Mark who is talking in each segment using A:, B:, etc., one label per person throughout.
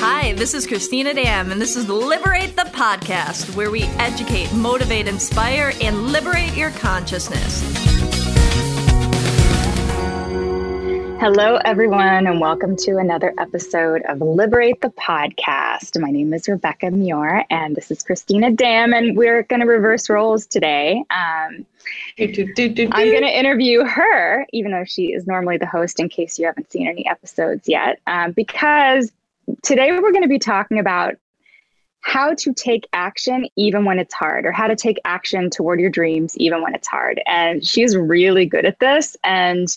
A: Hi, this is Cristina Dam, and this is Liberate the Podcast, where we educate, motivate, inspire, and liberate your consciousness.
B: Hello, everyone, and welcome to another episode of Liberate the Podcast. My name is Rebekah Muir, and this is Cristina Dam, and we're going to reverse roles today. Um, I'm going to interview her, even though she is normally the host, in case you haven't seen any episodes yet, um, because today we're going to be talking about how to take action even when it's hard, or how to take action toward your dreams even when it's hard. And she's really good at this. And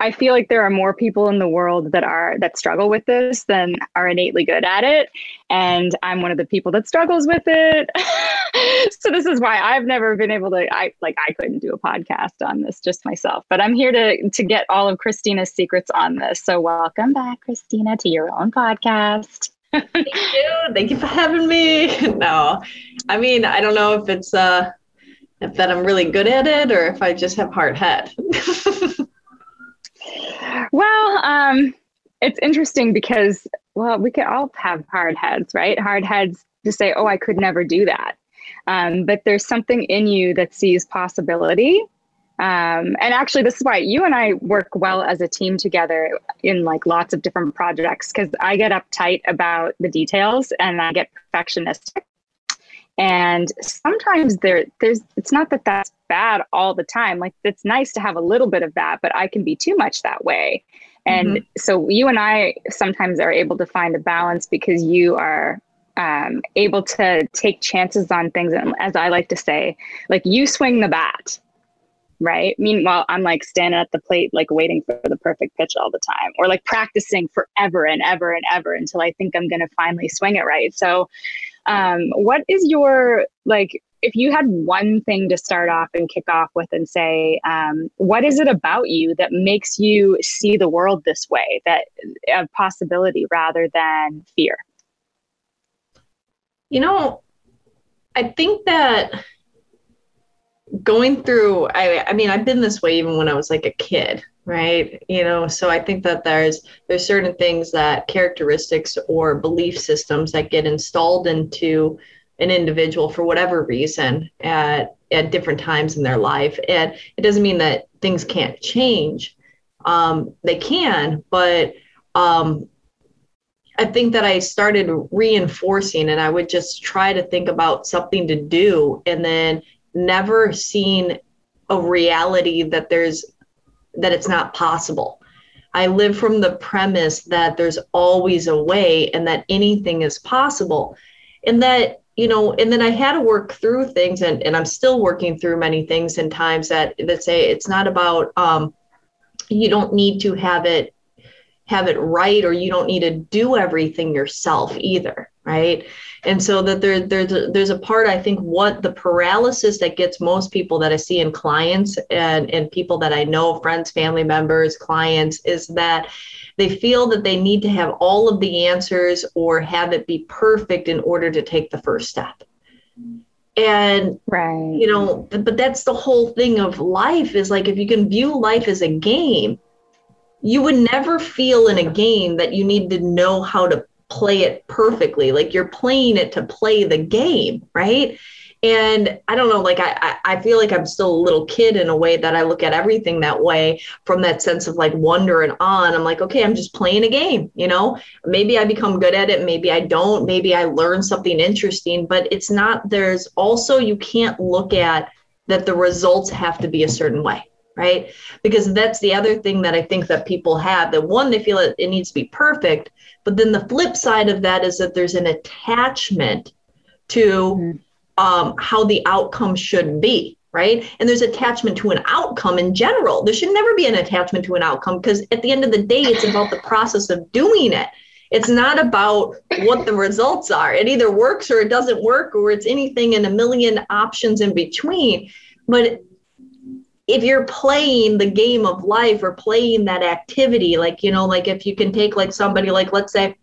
B: I feel like there are more people in the world that are that struggle with this than are innately good at it, and I'm one of the people that struggles with it. so this is why I've never been able to. I like I couldn't do a podcast on this just myself, but I'm here to to get all of Cristina's secrets on this. So welcome back, Cristina, to your own podcast.
C: Thank you. Thank you for having me. No, I mean I don't know if it's uh if that I'm really good at it or if I just have hard head.
B: Well, um, it's interesting because, well, we could all have hard heads, right? Hard heads to say, oh, I could never do that. Um, but there's something in you that sees possibility. Um, and actually, this is why you and I work well as a team together in like lots of different projects because I get uptight about the details and I get perfectionistic. And sometimes there, there's, it's not that that's bad all the time. Like it's nice to have a little bit of that, but I can be too much that way. And mm-hmm. so you and I sometimes are able to find a balance because you are um, able to take chances on things. And as I like to say, like you swing the bat, right? Meanwhile, I'm like standing at the plate, like waiting for the perfect pitch all the time, or like practicing forever and ever and ever until I think I'm going to finally swing it right. So, um, what is your like if you had one thing to start off and kick off with and say, um, what is it about you that makes you see the world this way, that a possibility rather than fear?
C: You know, I think that going through, I, I mean, I've been this way even when I was like a kid, right? You know, so I think that there's there's certain things that characteristics or belief systems that get installed into an individual for whatever reason at at different times in their life and it doesn't mean that things can't change um, they can but um, i think that i started reinforcing and i would just try to think about something to do and then never seen a reality that there's that it's not possible. I live from the premise that there's always a way and that anything is possible. And that you know and then i had to work through things and, and i'm still working through many things and times that that say it's not about um, you don't need to have it have it right or you don't need to do everything yourself either right and so that there, there's a, there's a part i think what the paralysis that gets most people that i see in clients and and people that i know friends family members clients is that they feel that they need to have all of the answers or have it be perfect in order to take the first step. And right. you know but that's the whole thing of life is like if you can view life as a game you would never feel in a game that you need to know how to play it perfectly like you're playing it to play the game right and I don't know, like I, I feel like I'm still a little kid in a way that I look at everything that way from that sense of like wonder and on. I'm like, okay, I'm just playing a game, you know? Maybe I become good at it, maybe I don't, maybe I learn something interesting, but it's not, there's also, you can't look at that the results have to be a certain way right because that's the other thing that i think that people have that one they feel it, it needs to be perfect but then the flip side of that is that there's an attachment to mm-hmm. um, how the outcome should be right? And there's attachment to an outcome in general. There should never be an attachment to an outcome because at the end of the day it's about the process of doing it. It's not about what the results are. It either works or it doesn't work or it's anything in a million options in between. But if you're playing the game of life or playing that activity like you know like if you can take like somebody like let's say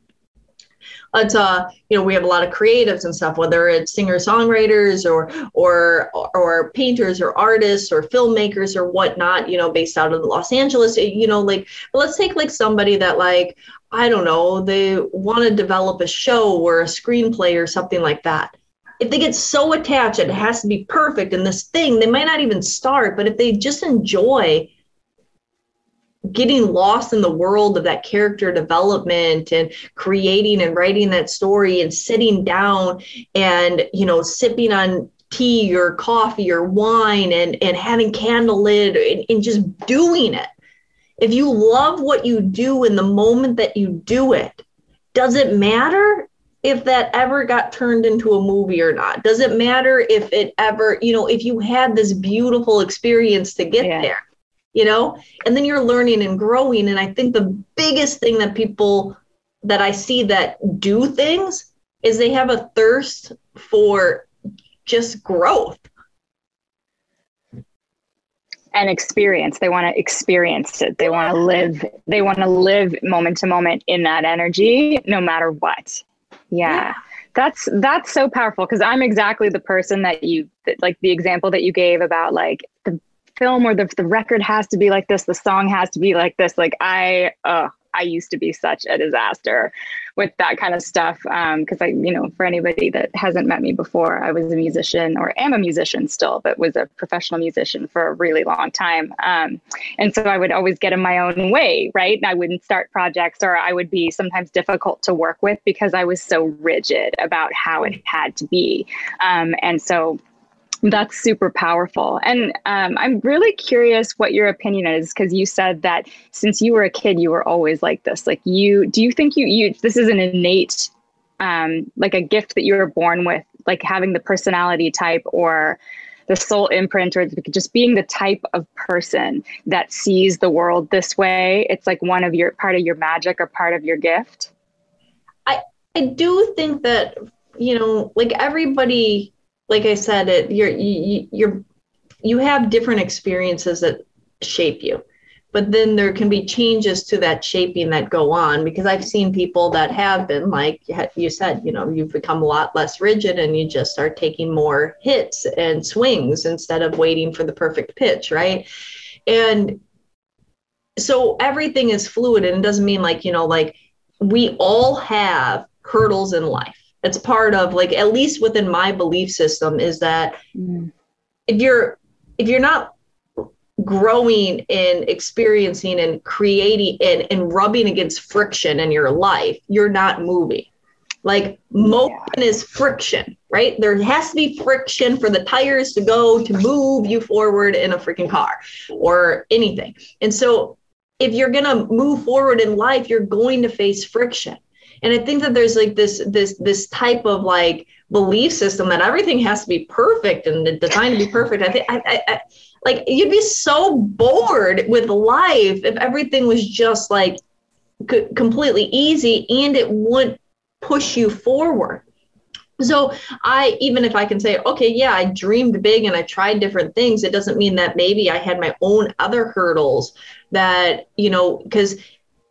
C: Let's uh, you know, we have a lot of creatives and stuff, whether it's singer songwriters or or or painters or artists or filmmakers or whatnot, you know, based out of Los Angeles. You know, like let's take like somebody that like I don't know, they want to develop a show or a screenplay or something like that if they get so attached it has to be perfect in this thing, they might not even start. But if they just enjoy getting lost in the world of that character development and creating and writing that story and sitting down and you know sipping on tea or coffee or wine and and having candlelit and, and just doing it if you love what you do in the moment that you do it does it matter if that ever got turned into a movie or not. Does it matter if it ever, you know, if you had this beautiful experience to get yeah. there, you know, and then you're learning and growing. And I think the biggest thing that people that I see that do things is they have a thirst for just growth
B: and experience they want to experience it they want to live they want to live moment to moment in that energy no matter what yeah. yeah. That's that's so powerful because I'm exactly the person that you like the example that you gave about like the film or the the record has to be like this, the song has to be like this. Like I uh I used to be such a disaster with that kind of stuff. Because um, I, you know, for anybody that hasn't met me before, I was a musician or am a musician still, but was a professional musician for a really long time. Um, and so I would always get in my own way, right? And I wouldn't start projects or I would be sometimes difficult to work with because I was so rigid about how it had to be. Um, and so that's super powerful. And um, I'm really curious what your opinion is because you said that since you were a kid, you were always like this. Like you, do you think you, you this is an innate, um, like a gift that you were born with, like having the personality type or the soul imprint or just being the type of person that sees the world this way? It's like one of your part of your magic or part of your gift.
C: I I do think that you know, like everybody like I said, it you're you, you're you have different experiences that shape you. But then there can be changes to that shaping that go on because i've seen people that have been like you said you know you've become a lot less rigid and you just start taking more hits and swings instead of waiting for the perfect pitch right? And so everything is fluid and it doesn't mean like you know like we all have hurdles in life it's part of like at least within my belief system is that mm. if you're if you're not growing and experiencing and creating and, and rubbing against friction in your life you're not moving like motion yeah. is friction right there has to be friction for the tires to go to move you forward in a freaking car or anything and so if you're going to move forward in life you're going to face friction and i think that there's like this this this type of like belief system that everything has to be perfect and designed to be perfect. I think I, I, I like you'd be so bored with life if everything was just like c- completely easy and it wouldn't push you forward. So i even if i can say okay yeah i dreamed big and i tried different things it doesn't mean that maybe i had my own other hurdles that you know because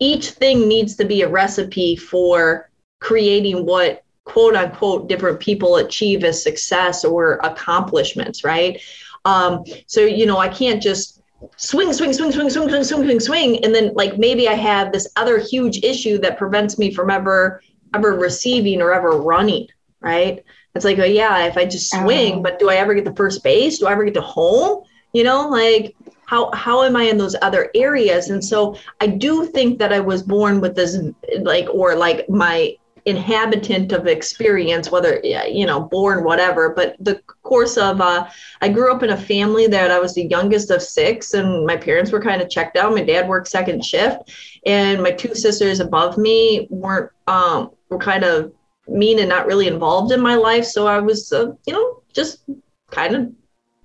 C: each thing needs to be a recipe for creating what quote unquote different people achieve as success or accomplishments, right? Um, so, you know, I can't just swing, swing, swing, swing, swing, swing, swing, swing, swing. And then like maybe I have this other huge issue that prevents me from ever, ever receiving or ever running, right? It's like, oh, yeah, if I just swing, oh. but do I ever get the first base? Do I ever get to home? You know, like how how am i in those other areas? And so i do think that i was born with this like or like my inhabitant of experience whether you know born whatever. But the course of uh, i grew up in a family that i was the youngest of six and my parents were kind of checked out. My dad worked second shift and my two sisters above me weren't um were kind of mean and not really involved in my life. So i was uh, you know just kind of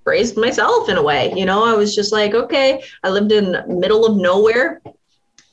C: raised myself in a way. You know, I was just like, okay, I lived in middle of nowhere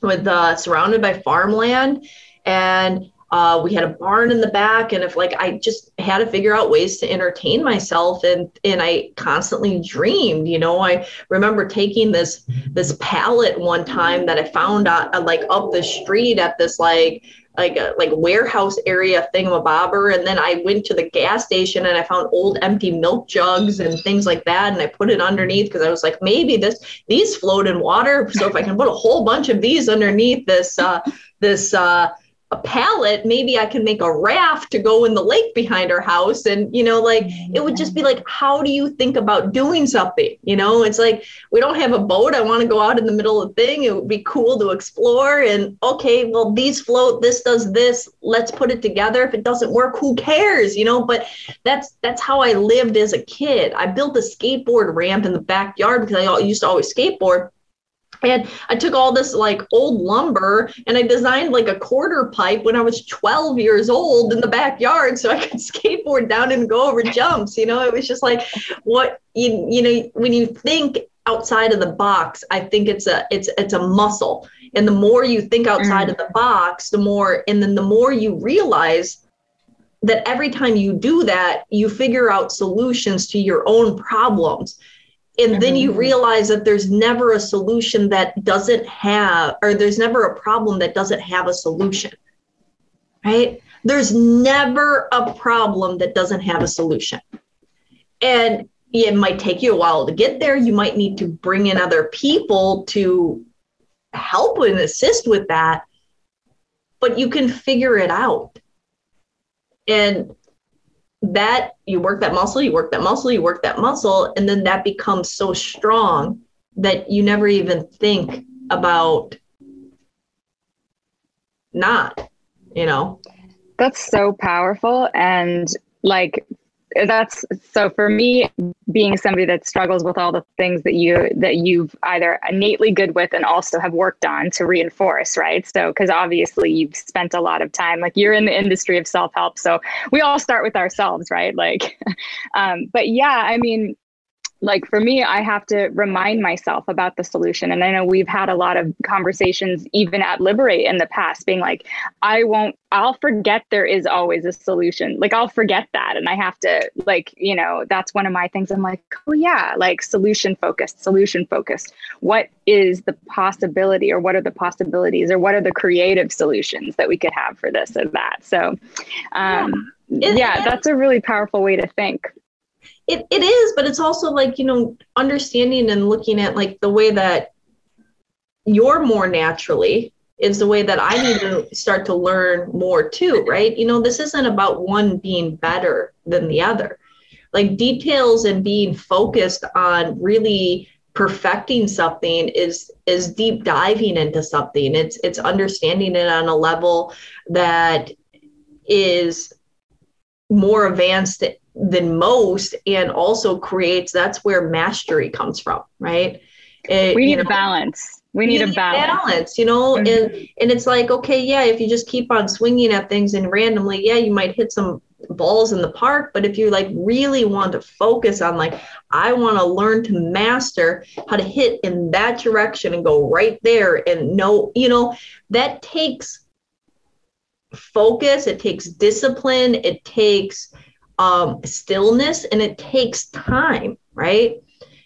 C: with uh, surrounded by farmland and uh, we had a barn in the back and if like i just had to figure out ways to entertain myself and and i constantly dreamed you know i remember taking this this pallet one time that i found out uh, like up the street at this like like a like warehouse area thingamabobber and then i went to the gas station and i found old empty milk jugs and things like that. And i put it underneath because i was like maybe this these float in water. So if i can put a whole bunch of these underneath this uh this uh a pallet, maybe I can make a raft to go in the lake behind our house. And, you know, like mm-hmm. it would just be like, how do you think about doing something? You know, it's like we don't have a boat. I want to go out in the middle of the thing. It would be cool to explore. And okay, well, these float, this does this. Let's put it together. If it doesn't work, who cares? You know, but that's that's how I lived as a kid. I built a skateboard ramp in the backyard because I used to always skateboard and I took all this like old lumber and I designed like a quarter pipe when I was 12 years old in the backyard so I could skateboard down and go over jumps. You know, it was just like what you you know when you think outside of the box, I think it's a it's it's a muscle. And the more you think outside mm. of the box, the more and then the more you realize that every time you do that, you figure out solutions to your own problems and then you realize that there's never a solution that doesn't have or there's never a problem that doesn't have a solution right? There's never a problem that doesn't have a solution. And it might take you a while to get there. You might need to bring in other people to help and assist with that but you can figure it out. And that you work that muscle, you work that muscle, you work that muscle, and then that becomes so strong that you never even think about not, you know.
B: That's so powerful. And like that's so for me being somebody that struggles with all the things that you that you've either innately good with and also have worked on to reinforce right? So because obviously you've spent a lot of time like you're in the industry of self-help so we all start with ourselves right? Like um, but yeah i mean like for me i have to remind myself about the solution. And i know we've had a lot of conversations even at liberate in the past being like i won't i'll forget there is always a solution. Like i'll forget that. And i have to like you know that's one of my things. I'm like oh yeah like solution focused solution focused. What is the possibility or what are the possibilities or what are the creative solutions that we could have for this or that? So um yeah, yeah that's a really powerful way to think
C: it, it is but it's also like you know understanding and looking at like the way that you're more naturally is the way that I need to start to learn more too, right? You know, this isn't about one being better than the other. Like details and being focused on really perfecting something is is deep diving into something. It's it's understanding it on a level that is more advanced than most and also creates that's where mastery comes from right
B: it, we need know, a balance we need, need a balance.
C: balance you know mm-hmm. and and it's like okay yeah if you just keep on swinging at things and randomly yeah you might hit some balls in the park but if you like really want to focus on like i want to learn to master how to hit in that direction and go right there and know you know that takes focus it takes discipline it takes um, stillness and it takes time, right?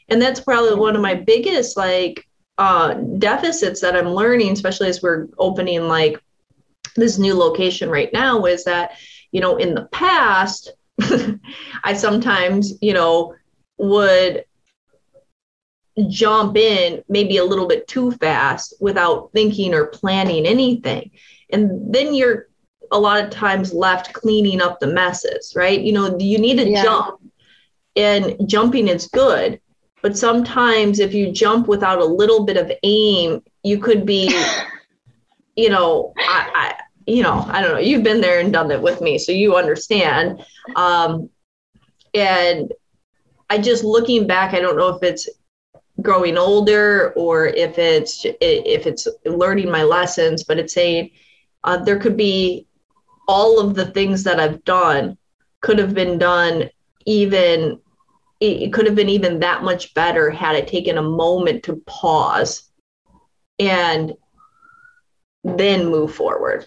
C: And that's probably one of my biggest like uh, deficits that I'm learning, especially as we're opening like this new location right now, is that, you know, in the past, I sometimes, you know, would jump in maybe a little bit too fast without thinking or planning anything. And then you're a lot of times left cleaning up the messes, right? You know, you need to yeah. jump, and jumping is good. But sometimes if you jump without a little bit of aim, you could be, you know, I, I you know, I don't know. You've been there and done it with me, so you understand. Um, and I just looking back, I don't know if it's growing older or if it's if it's learning my lessons, but it's saying uh, there could be all of the things that I've done could have been done even it could have been even that much better had I taken a moment to pause and then move forward.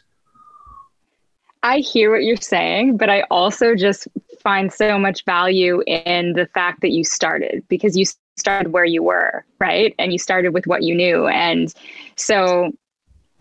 B: I hear what you're saying, but I also just find so much value in the fact that you started because you started where you were, right? And you started with what you knew. And so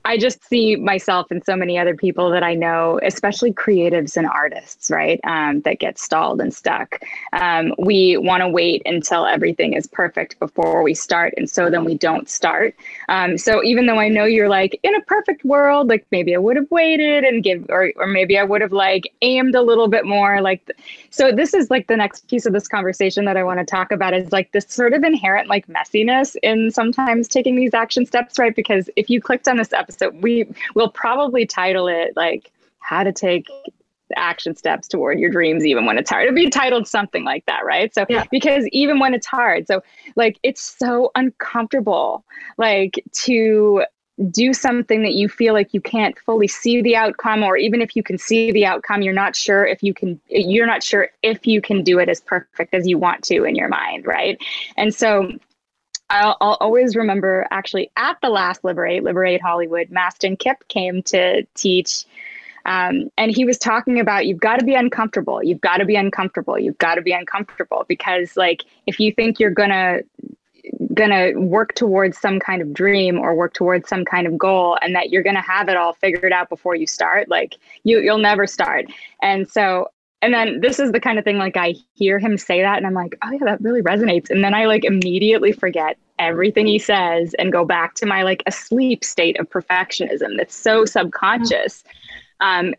B: I just see myself and so many other people that I know, especially creatives and artists, right, um, that get stalled and stuck. Um, we want to wait until everything is perfect before we start. And so then we don't start. Um, so even though I know you're like, in a perfect world, like maybe I would have waited and give, or, or maybe I would have like aimed a little bit more. Like, so this is like the next piece of this conversation that I want to talk about is like this sort of inherent like messiness in sometimes taking these action steps, right? Because if you clicked on this episode, episode. We will probably title it like how to take action steps toward your dreams even when it's hard. It'd be titled something like that, right? So yeah. because even when it's hard, so like it's so uncomfortable like to do something that you feel like you can't fully see the outcome or even if you can see the outcome you're not sure if you can you're not sure if you can do it as perfect as you want to in your mind right and so I'll, I'll, always remember actually at the last Liberate, Liberate Hollywood, Mastin Kipp came to teach. Um, and he was talking about you've got to be uncomfortable. You've got to be uncomfortable. You've got to be uncomfortable because, like, if you think you're gonna gonna work towards some kind of dream or work towards some kind of goal and that you're gonna have it all figured out before you start like you you'll never start and so and then this is the kind of thing like I hear him say that and I'm like, oh yeah, that really resonates. And then I like immediately forget everything he says and go back to my like asleep state of perfectionism that's so subconscious.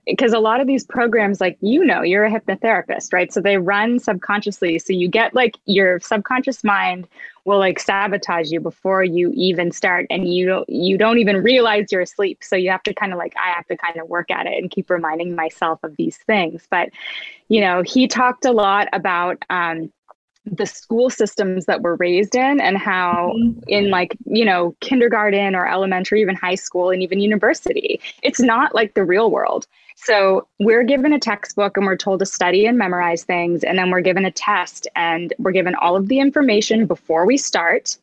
B: Because a lot of these programs, like you know, you're a hypnotherapist, right? So they run subconsciously. So you get like your subconscious mind will like sabotage you before you even start and you you don't even realize you're asleep so you have to kind of like i have to kind of work at it and keep reminding myself of these things but you know he talked a lot about um, the school systems that we're raised in and how mm-hmm. in like you know kindergarten or elementary even high school and even university it's not like the real world so we're given a textbook and we're told to study and memorize things. And then we're given a test and we're given all of the information before we start.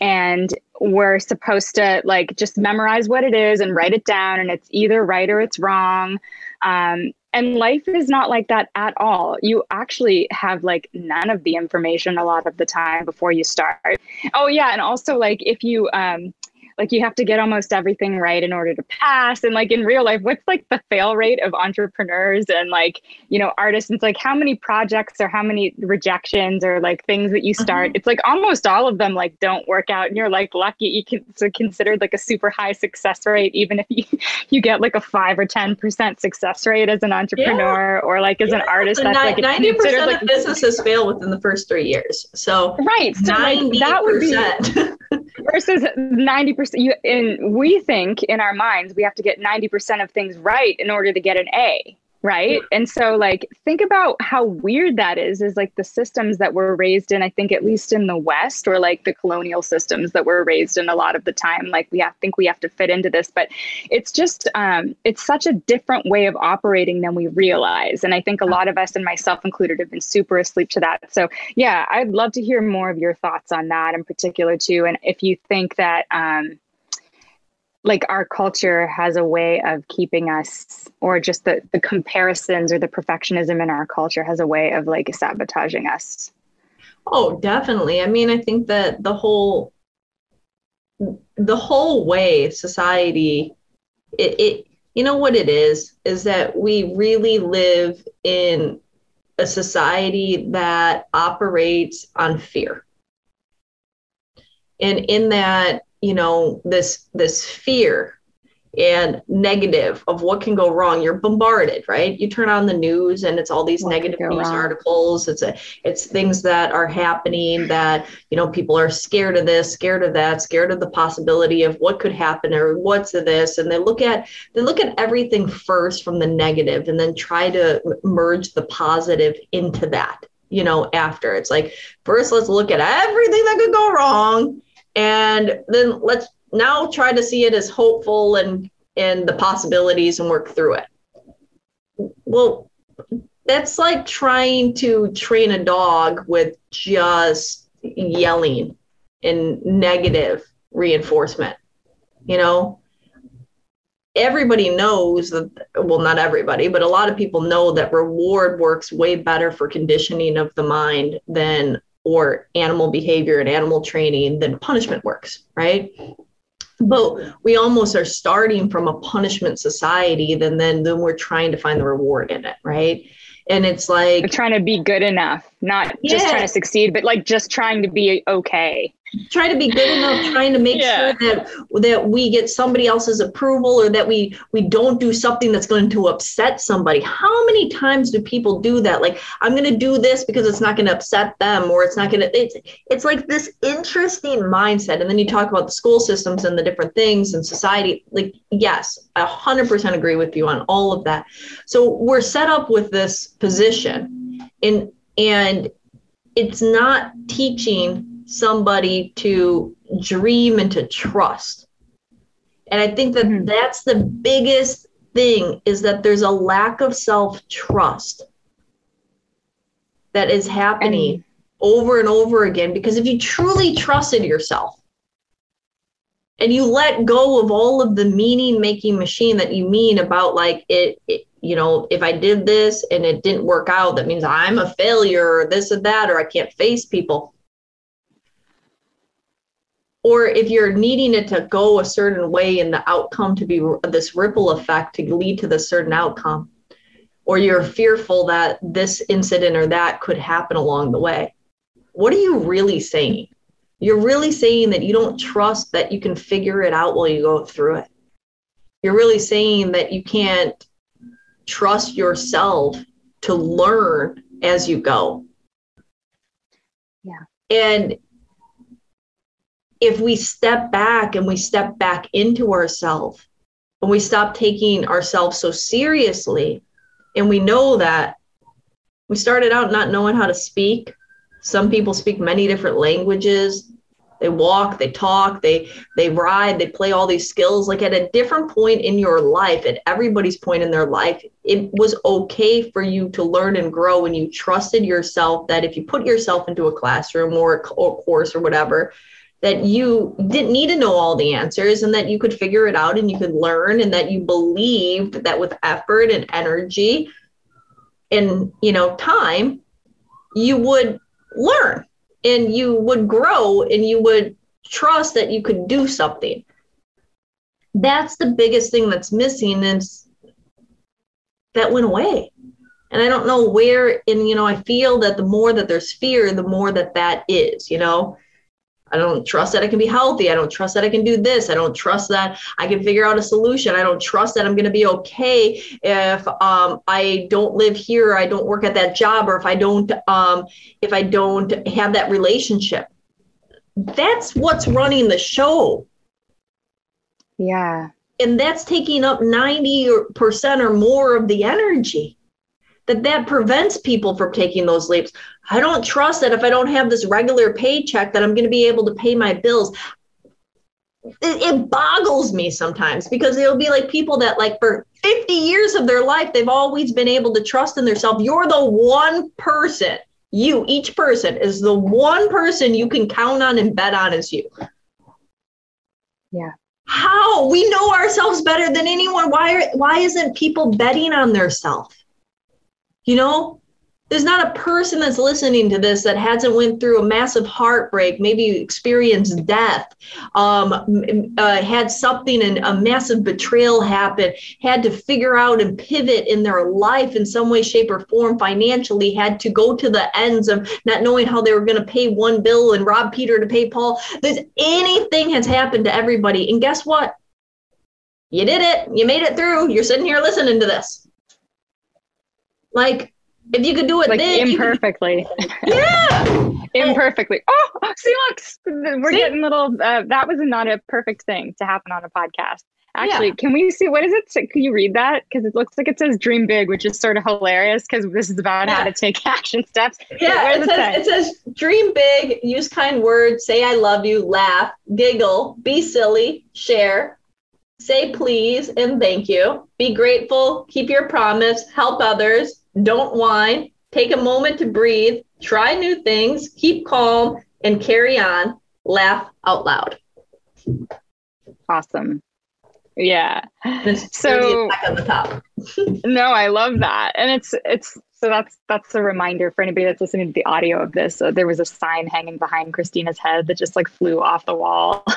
B: And we're supposed to like just memorize what it is and write it down. And it's either right or it's wrong. Um, and life is not like that at all. You actually have like none of the information a lot of the time before you start. Oh, yeah. And also, like, if you, um, like you have to get almost everything right in order to pass and like in real life what's like the fail rate of entrepreneurs and like you know artists it's like how many projects or how many rejections or like things that you start mm-hmm. it's like almost all of them like don't work out and you're like lucky you can so considered like a super high success rate even if you you get like a 5 or 10% success rate as an entrepreneur yeah. or like as yeah. an artist
C: that's like 90% of like, businesses fail within the first 3 years so
B: right so like that would be versus 90% you and we think in our minds we have to get 90% of things right in order to get an A right? And so like think about how weird that is is like the systems that we're raised in i think at least in the west or like the colonial systems that we're raised in a lot of the time. Like we have think we have to fit into this but it's just um it's such a different way of operating than we realize. And i think a lot of us and myself included have been super asleep to that. So yeah i'd love to hear more of your thoughts on that in particular too. And if you think that um like our culture has a way of keeping us or just the, the comparisons or the perfectionism in our culture has a way of like sabotaging us.
C: Oh definitely. I mean i think that the whole the whole way society it, it you know what it is is that we really live in a society that operates on fear. And in that you know this this fear and negative of what can go wrong. You're bombarded right? You turn on the news and it's all these what negative news wrong? articles. It's a it's things that are happening that you know people are scared of this scared of that scared of the possibility of what could happen or what's this. And they look at they look at everything first from the negative and then try to merge the positive into that you know after. It's like first let's look at everything that could go wrong and then let's now try to see it as hopeful and and the possibilities and work through it. Well that's like trying to train a dog with just yelling and negative reinforcement you know? Everybody knows that well not everybody but a lot of people know that reward works way better for conditioning of the mind than or animal behavior and animal training than punishment works, right? but we almost are starting from a punishment society then then then we're trying to find the reward in it right? And it's like
B: We're trying to be good enough not just trying to succeed but like just trying to be okay
C: trying to be good enough trying to make
B: Yeah.
C: sure that that we get somebody else's approval or that we we don't do something that's going to upset somebody. How many times do people do that? Like i'm going to do this because it's not going to upset them or it's not going to it's it's like this interesting mindset. And then you talk about the school systems and the different things and society. Like yes i 100% agree with you on all of that. So we're set up with this position and and it's not teaching somebody to dream and to trust. And i think that
B: Mhm.
C: that's the biggest thing is that there's a lack of self-trust that is happening
B: And-
C: over and over again. Because if you truly trusted yourself and you let go of all of the meaning making machine that you mean about like it, it you know if i did this and it didn't work out that means i'm a failure or this or that or i can't face people or if you're needing it to go a certain way and the outcome to be this ripple effect to lead to this certain outcome. Or you're fearful that this incident or that could happen along the way. What are you really saying? You're really saying that you don't trust that you can figure it out while you go through it. You're really saying that you can't trust yourself to learn as you go.
B: Yeah.
C: and if we step back and we step back into ourselves and we stop taking ourselves so seriously and we know that we started out not knowing how to speak. Some people speak many different languages. They walk they talk they they ride they play all these skills. Like at a different point in your life at everybody's point in their life it was okay for you to learn and grow and you trusted yourself that if you put yourself into a classroom or a, course or whatever that you didn't need to know all the answers and that you could figure it out and you could learn and that you believed that with effort and energy and you know time you would learn and you would grow and you would trust that you could do something. That's the biggest thing that's missing is that went away. And i don't know where and you know i feel that the more that there's fear the more that that is you know I don't trust that I can be healthy. I don't trust that I can do this. I don't trust that I can figure out a solution. I don't trust that I'm going to be okay if um, I don't live here, I don't work at that job, or if I don't um, if I don't have that relationship. That's what's running the show,
B: yeah
C: and that's taking up ninety percent or more of the energy. That that prevents people from taking those leaps. I don't trust that if I don't have this regular paycheck that I'm going to be able to pay my bills. It, it boggles me sometimes because it'll be like people that like for 50 years of their life they've always been able to trust in themselves. You're the one person, you each person is the one person you can count on and bet on is you.
B: Yeah.
C: How? We know ourselves better than anyone. Why are, why isn't people betting on themselves? You know, there's not a person that's listening to this that hasn't went through a massive heartbreak, maybe experienced death, um, uh, had something and a massive betrayal happen, had to figure out and pivot in their life in some way, shape, or form financially, had to go to the ends of not knowing how they were going to pay one bill and rob Peter to pay Paul. There's anything has happened to everybody. And guess what? You did it. You made it through. You're sitting here listening to this. Like, if you could do it
B: like
C: then, you could-
B: imperfectly.
C: Yeah.
B: imperfectly. Oh see look we're
C: See?
B: getting little uh, that was not a perfect thing to happen on a podcast. Actually can we see what is it? Say- can you read that? Because it looks like it says dream big which is sort of hilarious because this is about how to take action steps.
C: Yeah, it says, it says dream big, use kind words, say I love you, laugh, giggle, be silly, share, say please and thank you, be grateful, keep your promise, help others, don't whine, take a moment to breathe, try new things, keep calm, and carry on, laugh out loud.
B: awesome. Yeah. So-
C: on the top.
B: no i love that. And it's it's so that's that's a reminder for anybody that's listening to the audio of this. Uh, there was a sign hanging behind cristina's head that just like flew off the wall.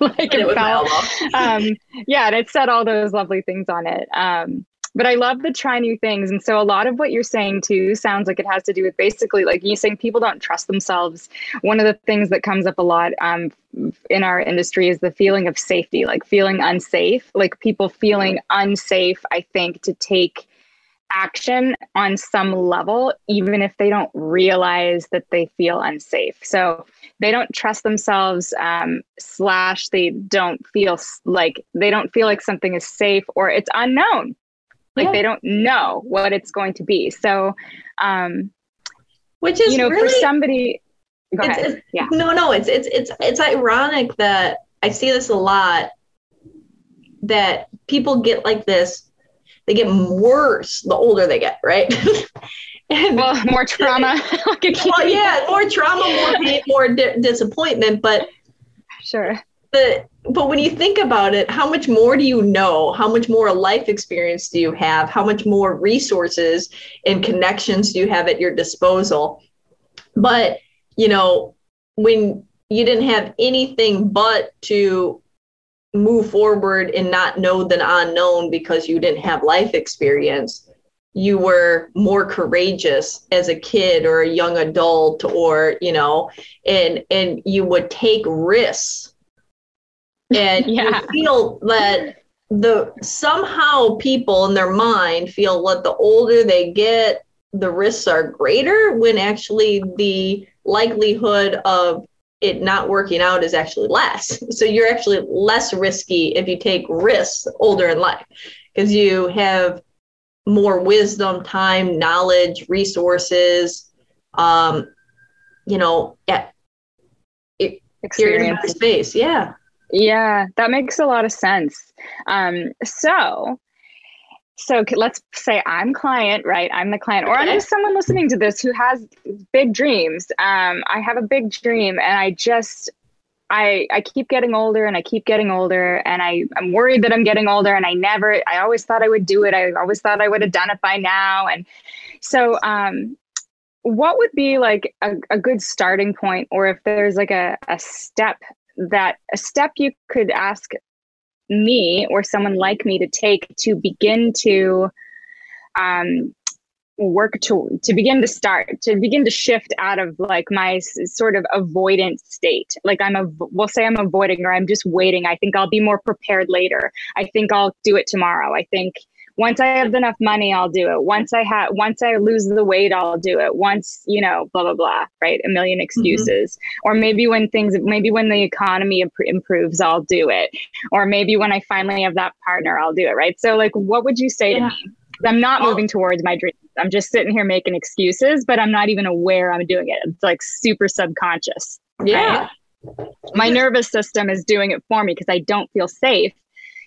B: Like it, felt, um, yeah, and it said all those lovely things on it. Um, but I love the try new things. And so a lot of what you're saying too sounds like it has to do with basically like you saying people don't trust themselves. One of the things that comes up a lot um, in our industry is the feeling of safety, like feeling unsafe, like people feeling unsafe, I think, to take action on some level, even if they don't realize that they feel unsafe. So they don't trust themselves, um, slash, they don't feel like they don't feel like something is safe or it's unknown. Like yeah. they don't know what it's going to be. So, um,
C: which is
B: you know
C: really,
B: for somebody. Go
C: it's,
B: ahead.
C: It's, yeah. No, no, it's it's it's it's ironic that I see this a lot. That people get like this, they get worse the older they get, right?
B: and well, more trauma.
C: well, yeah, more trauma, more pain, more di- disappointment. But
B: sure.
C: But but when you think about it, how much more do you know? How much more life experience do you have? How much more resources and connections do you have at your disposal? But, you know, when you didn't have anything but to move forward and not know the unknown because you didn't have life experience, you were more courageous as a kid or a young adult or, you know, and and you would take risks and yeah. you feel that the somehow people in their mind feel that the older they get the risks are greater when actually the likelihood of it not working out is actually less. So you're actually less risky if you take risks older in life because you have more wisdom time knowledge resources um you know yeah experience space. Yeah
B: yeah, that makes a lot of sense. Um, so, so let's say I'm client, right? I'm the client, or I'm just someone listening to this who has big dreams. Um, I have a big dream, and I just I I keep getting older and I keep getting older and I I'm worried that I'm getting older and I never I always thought I would do it. I always thought I would have done it by now. And so um what would be like a, a good starting point or if there's like a, a step that a step you could ask me or someone like me to take to begin to um, work to to begin to start to begin to shift out of like my sort of avoidant state. Like i'm a we'll say i'm avoiding or i'm just waiting. I think i'll be more prepared later. I think i'll do it tomorrow. I think once I have enough money, I'll do it. Once I have, once I lose the weight, I'll do it. Once, you know, blah, blah, blah, right? A million mm-hmm. excuses. Mm-hmm. Or maybe when things, maybe when the economy imp- improves, I'll do it. Or maybe when I finally have that partner, I'll do it, right? So, like, what would you say yeah. to me? I'm not moving towards my dreams. I'm just sitting here making excuses, but I'm not even aware I'm doing it. It's like super subconscious.
C: Yeah.
B: Right? My nervous system is doing it for me because I don't feel safe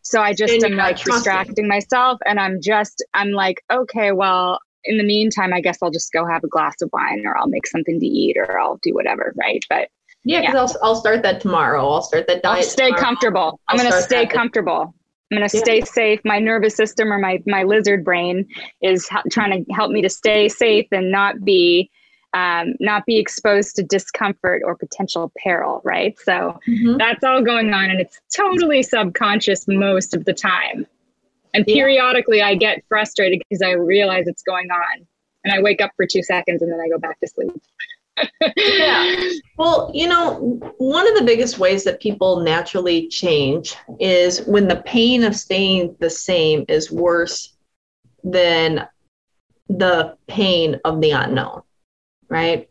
B: so I just am like distracting myself and I'm just, I'm like, okay, well, in the meantime, I guess I'll just go have a glass of wine or I'll make something to eat or I'll do whatever. Right. But
C: yeah, because yeah. I'll, I'll start that tomorrow. I'll start that diet.
B: I'll stay
C: tomorrow.
B: comfortable. I'm going to stay comfortable. I'm going to yeah. stay safe. My nervous system or my, my lizard brain is trying to help me to stay safe and not be um, not be exposed to discomfort or potential peril, right? So mm-hmm. that's all going on, and it's totally subconscious most of the time. And periodically. I get frustrated because I realize it's going on, and I wake up for two seconds and then I go back to sleep.
C: yeah. Well, you know, one of the biggest ways that people naturally change is when the pain of staying the same is worse than the pain of the unknown right?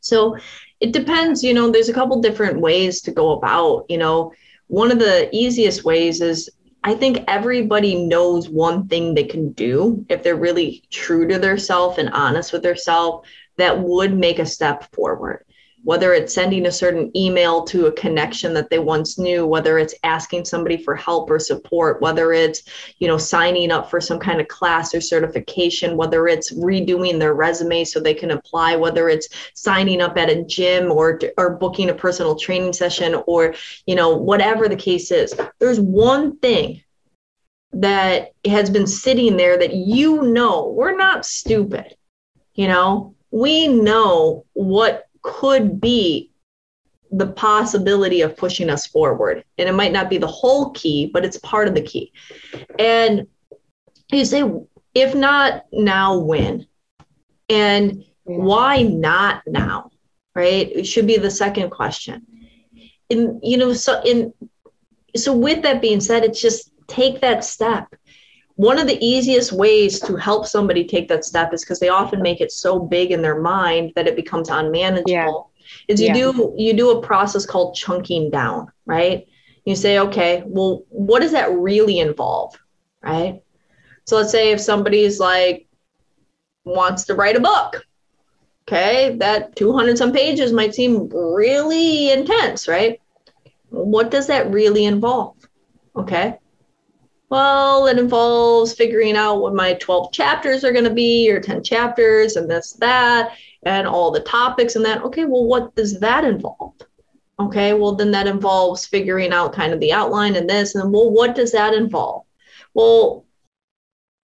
C: So it depends, you know, there's a couple different ways to go about, you know, one of the easiest ways is I think everybody knows one thing they can do if they're really true to themselves and honest with themselves that would make a step forward whether it's sending a certain email to a connection that they once knew whether it's asking somebody for help or support whether it's you know signing up for some kind of class or certification whether it's redoing their resume so they can apply whether it's signing up at a gym or or booking a personal training session or you know whatever the case is. There's one thing that has been sitting there that you know we're not stupid you know? We know what could be the possibility of pushing us forward. And it might not be the whole key, but it's part of the key. And you say, if not now, when? And why not now? Right? It should be the second question. And you know, so in so with that being said, it's just take that step. One of the easiest ways to help somebody take that step is because they often make it so big in their mind that it becomes unmanageable. Yeah. Is you yeah. do you do a process called chunking down, right? You say, okay, well, what does that really involve? Right. So let's say if somebody's like wants to write a book, okay, that 200 some pages might seem really intense, right? What does that really involve? Okay. Well, it involves figuring out what my 12 chapters are going to be, or 10 chapters, and this, that, and all the topics and that. Okay, well, what does that involve? Okay, well, then that involves figuring out kind of the outline and this. And well, what does that involve? Well,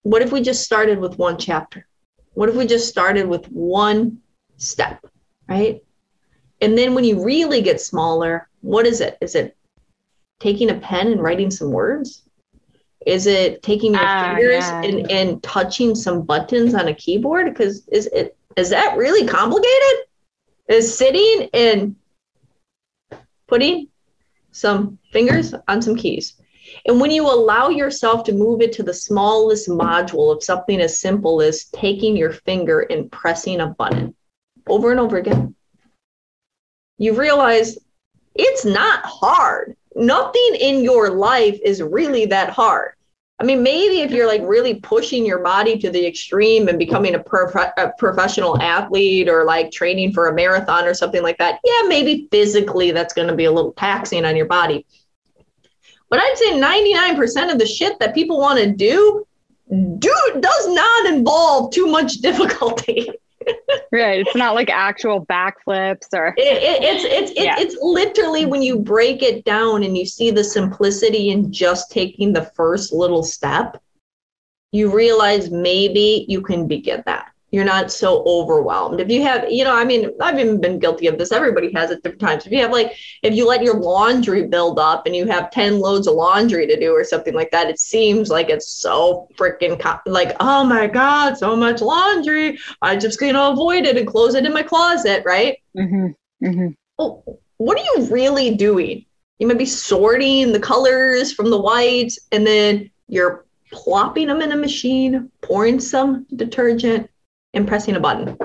C: what if we just started with one chapter? What if we just started with one step, right? And then when you really get smaller, what is it? Is it taking a pen and writing some words? Is it taking your uh, fingers yeah. and, and touching some buttons on a keyboard? Because is it is that really complicated? Is sitting and putting some fingers on some keys. And when you allow yourself to move it to the smallest module of something as simple as taking your finger and pressing a button over and over again, you realize it's not hard. Nothing in your life is really that hard. I mean, maybe if you're like really pushing your body to the extreme and becoming a, prof- a, professional athlete or like training for a marathon or something like that, yeah, maybe physically that's going to be a little taxing on your body. But I'd say 99% of the shit that people want to do do does not involve too much difficulty.
B: Right. It's not like actual backflips or
C: it, it, it's it's it's, yeah. it's literally when you break it down and you see the simplicity in just taking the first little step, you realize maybe you can begin that you're not so overwhelmed. If you have, you know, I mean, I've even been guilty of this. Everybody has at different times. If you have like, if you let your laundry build up and you have 10 loads of laundry to do or something like that, it seems like it's so freaking co- like, oh my God, so much laundry. I just, you know, avoid it and close it in my closet, right? Mm-hmm. Mm-hmm. Well, what are you really doing? You might be sorting the colors from the whites and then you're plopping them in a machine, pouring some detergent, and pressing a button.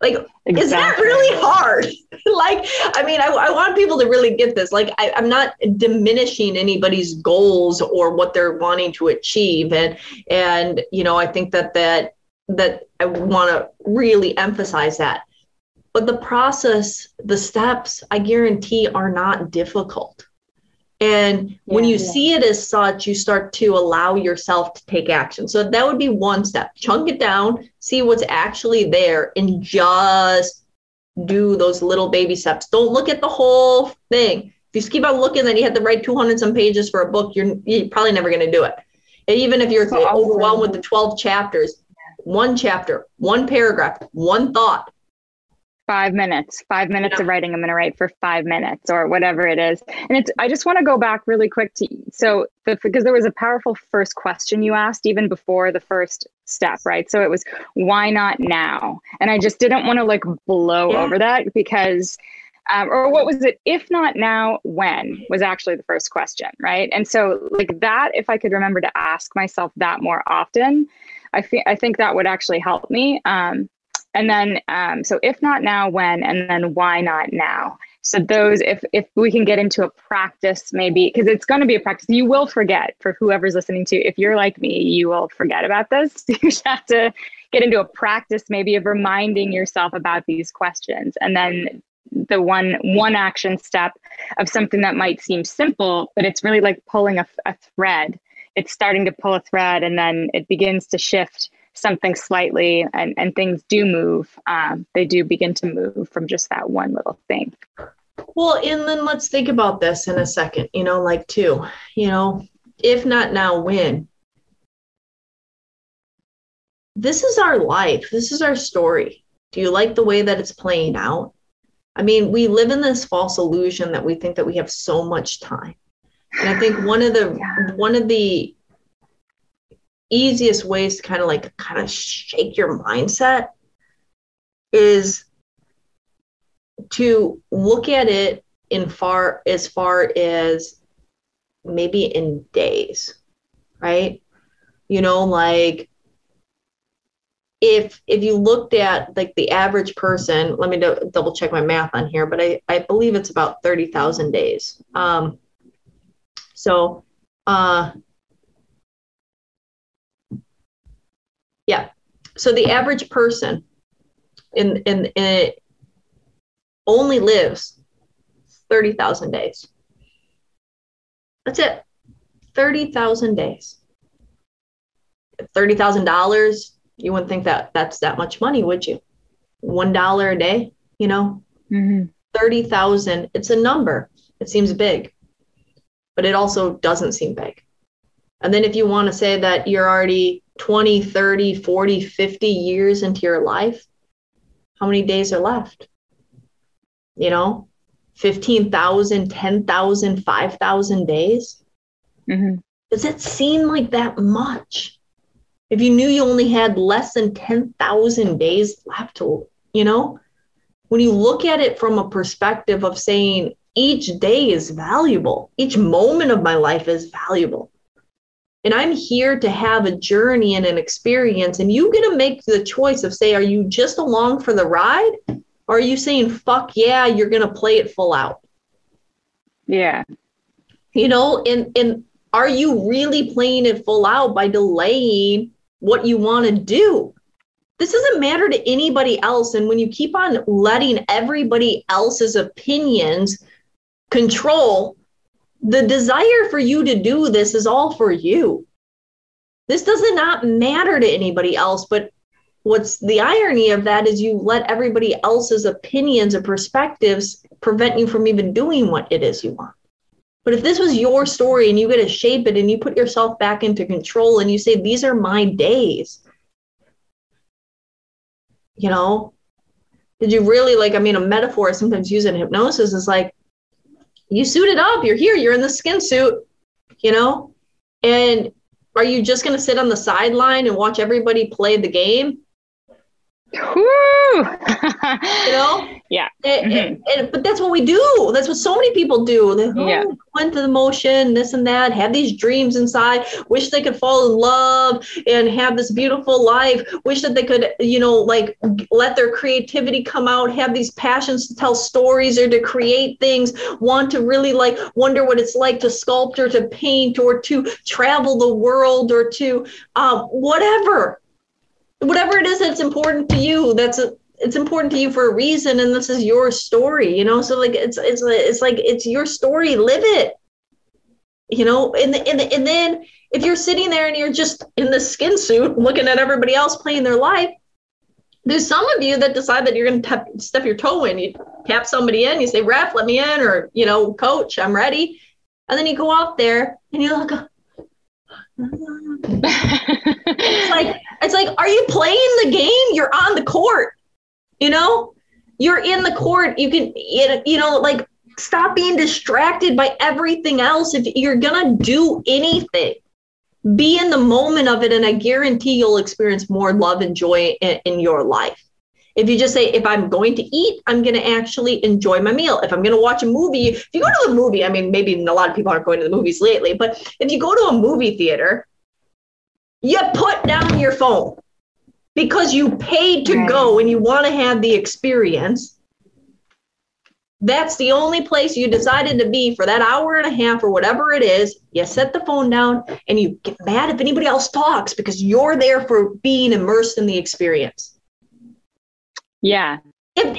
C: Like, exactly. is that really hard? like, I mean, I, I, want people to really get this. Like, I, I'm not diminishing anybody's goals or what they're wanting to achieve. And, and, you know, I think that, that, that I want to really emphasize that. But the process, the steps, I guarantee are not difficult. And when you yeah. see it as such, you start to allow yourself to take action. So that would be one step. Chunk it down, see what's actually there, and just do those little baby steps. Don't look at the whole thing. If you just keep on looking, then you have to write 200 some pages for a book, you're, you're probably never going to do it. And even if you're overwhelmed with the 12 chapters, one chapter, one paragraph, one thought,
B: five minutes five minutes yeah. of writing i'm going to write for five minutes or whatever it is. And it's i just want to go back really quick to so the, because there was a powerful first question you asked even before the first step right? So it was why not now? And i just didn't want to like blow yeah. over that because um, or what was it if not now when? was actually the first question right? And so like that if i could remember to ask myself that more often i think i think that would actually help me um, and then, um, so if not now, when, and then why not now? So those, if if we can get into a practice, maybe because it's going to be a practice, you will forget. For whoever's listening to, if you're like me, you will forget about this. you just have to get into a practice, maybe of reminding yourself about these questions, and then the one one action step of something that might seem simple, but it's really like pulling a, a thread. It's starting to pull a thread, and then it begins to shift something slightly and, and things do move, um, they do begin to move from just that one little thing.
C: Well, and then let's think about this in a second, you know, like two, you know, if not now, when? This is our life. This is our story. Do you like the way that it's playing out? I mean, we live in this false illusion that we think that we have so much time. And I think one of the yeah. one of the easiest ways to kind of like kind of shake your mindset is to look at it in far as far as maybe in days, right? You know, like if if you looked at like the average person, let me do, double check my math on here, but I I believe it's about thirty thousand days. Um, so, uh, yeah. So the average person in in, in only lives thirty thousand days. That's it. Thirty thousand days. Thirty thousand dollars you wouldn't think that that's that much money, would you? One dollar a day, you know, mm-hmm. 30,000. It's a number. It seems big, but it also doesn't seem big. And then if you want to say that you're already 20, 30, 40, 50 years into your life, how many days are left? You know, 15,000, 10,000, 5,000 days? Mm-hmm. Does it seem like that much? if you knew you only had less than 10,000 days left to, you know, when you look at it from a perspective of saying each day is valuable, each moment of my life is valuable. And I'm here to have a journey and an experience. And you get to make the choice of say, are you just along for the ride? Or are you saying, fuck yeah, you're going to play it full out?
B: Yeah.
C: You know, and, and are you really playing it full out by delaying what you want to do. This doesn't matter to anybody else. And when you keep on letting everybody else's opinions control, the desire for you to do this is all for you. This does not matter to anybody else. But what's the irony of that is you let everybody else's opinions and perspectives prevent you from even doing what it is you want. But if this was your story and you get to shape it and you put yourself back into control and you say, these are my days, you know, did you really like, I mean, a metaphor sometimes use in hypnosis is like, you suit it up, you're here, you're in the skin suit, you know, and are you just going to sit on the sideline and watch everybody play the game?
B: you
C: know?
B: Yeah.
C: It, mm-hmm. it, but that's what we do. That's what so many people do. They oh, yeah. went to the motion, this and that, have these dreams inside, wish they could fall in love and have this beautiful life, wish that they could, you know, like let their creativity come out, have these passions to tell stories or to create things, want to really like wonder what it's like to sculpt or to paint or to travel the world or to um, whatever whatever it is that's important to you that's a, it's important to you for a reason and this is your story you know? So like it's it's it's like it's your story live it. You know and and, and then if you're sitting there and you're just in the skin suit looking at everybody else playing their life there's some of you that decide that you're going to step your toe in. You tap somebody in you say ref let me in or you know coach i'm ready. And then you go out there and you look oh, it's like it's like are you playing the game? You're on the court. You know? You're in the court. You can you know like stop being distracted by everything else. If you're gonna do anything be in the moment of it and i guarantee you'll experience more love and joy in, in your life. If you just say, if I'm going to eat, I'm going to actually enjoy my meal. If I'm going to watch a movie, if you go to a movie, I mean, maybe a lot of people aren't going to the movies lately, but if you go to a movie theater, you put down your phone because you paid to go and you want to have the experience. That's the only place you decided to be for that hour and a half or whatever it is. You set the phone down and you get mad if anybody else talks because you're there for being immersed in the experience.
B: Yeah.
C: If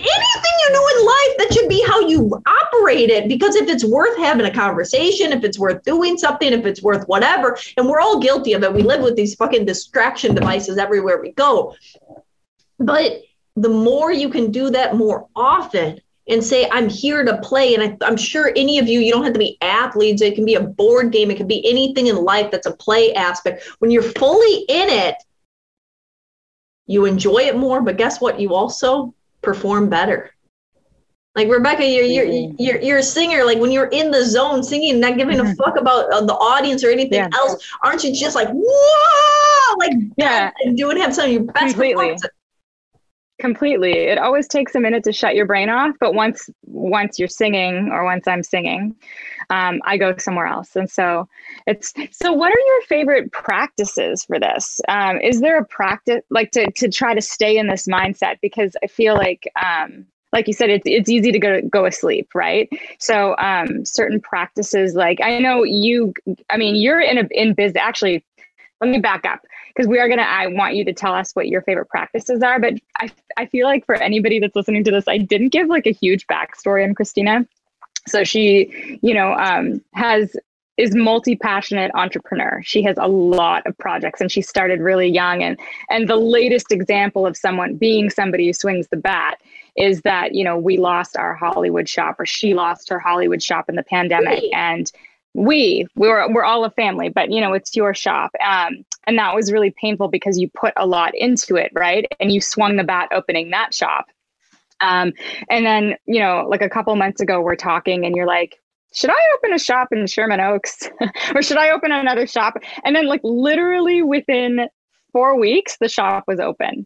C: do in life, that should be how you operate it. Because if it's worth having a conversation, if it's worth doing something, if it's worth whatever, and we're all guilty of it. We live with these fucking distraction devices everywhere we go. But the more you can do that more often and say, I'm here to play. And I, am sure any of you, you don't have to be athletes. It can be a board game. It can be anything in life that's a play aspect. When you're fully in it, you enjoy it more, but guess what? You also perform better. Like Rebekah, you're you're mm-hmm. you're, you're a singer. Like when you're in the zone singing, not giving mm-hmm. a fuck about uh, the audience or anything yeah. else, aren't you just like whoa, like yeah, and doing have some of your best completely.
B: Completely. It always takes a minute to shut your brain off, but once once you're singing or once I'm singing, um, I go somewhere else. And so it's so. What are your favorite practices for this? Um, is there a practice like to to try to stay in this mindset? Because I feel like um, like you said, it's it's easy to go go asleep, right? So um, certain practices, like I know you, I mean, you're in a in business. Actually, let me back up because we are gonna. I want you to tell us what your favorite practices are, but I I feel like for anybody that's listening to this, I didn't give like a huge backstory on Cristina. So she, you know, um, has is multi-passionate entrepreneur. She has a lot of projects and she started really young and and the latest example of someone being somebody who swings the bat is that, you know, we lost our Hollywood shop or she lost her Hollywood shop in the pandemic. And we we were we're all a family but you know it's your shop. Um, and that was really painful because you put a lot into it right? And you swung the bat opening that shop. Um, and then you know like a couple months ago we're talking and you're like should I open a shop in Sherman Oaks? Or should I open another shop? And then, like, literally within four weeks, the shop was open.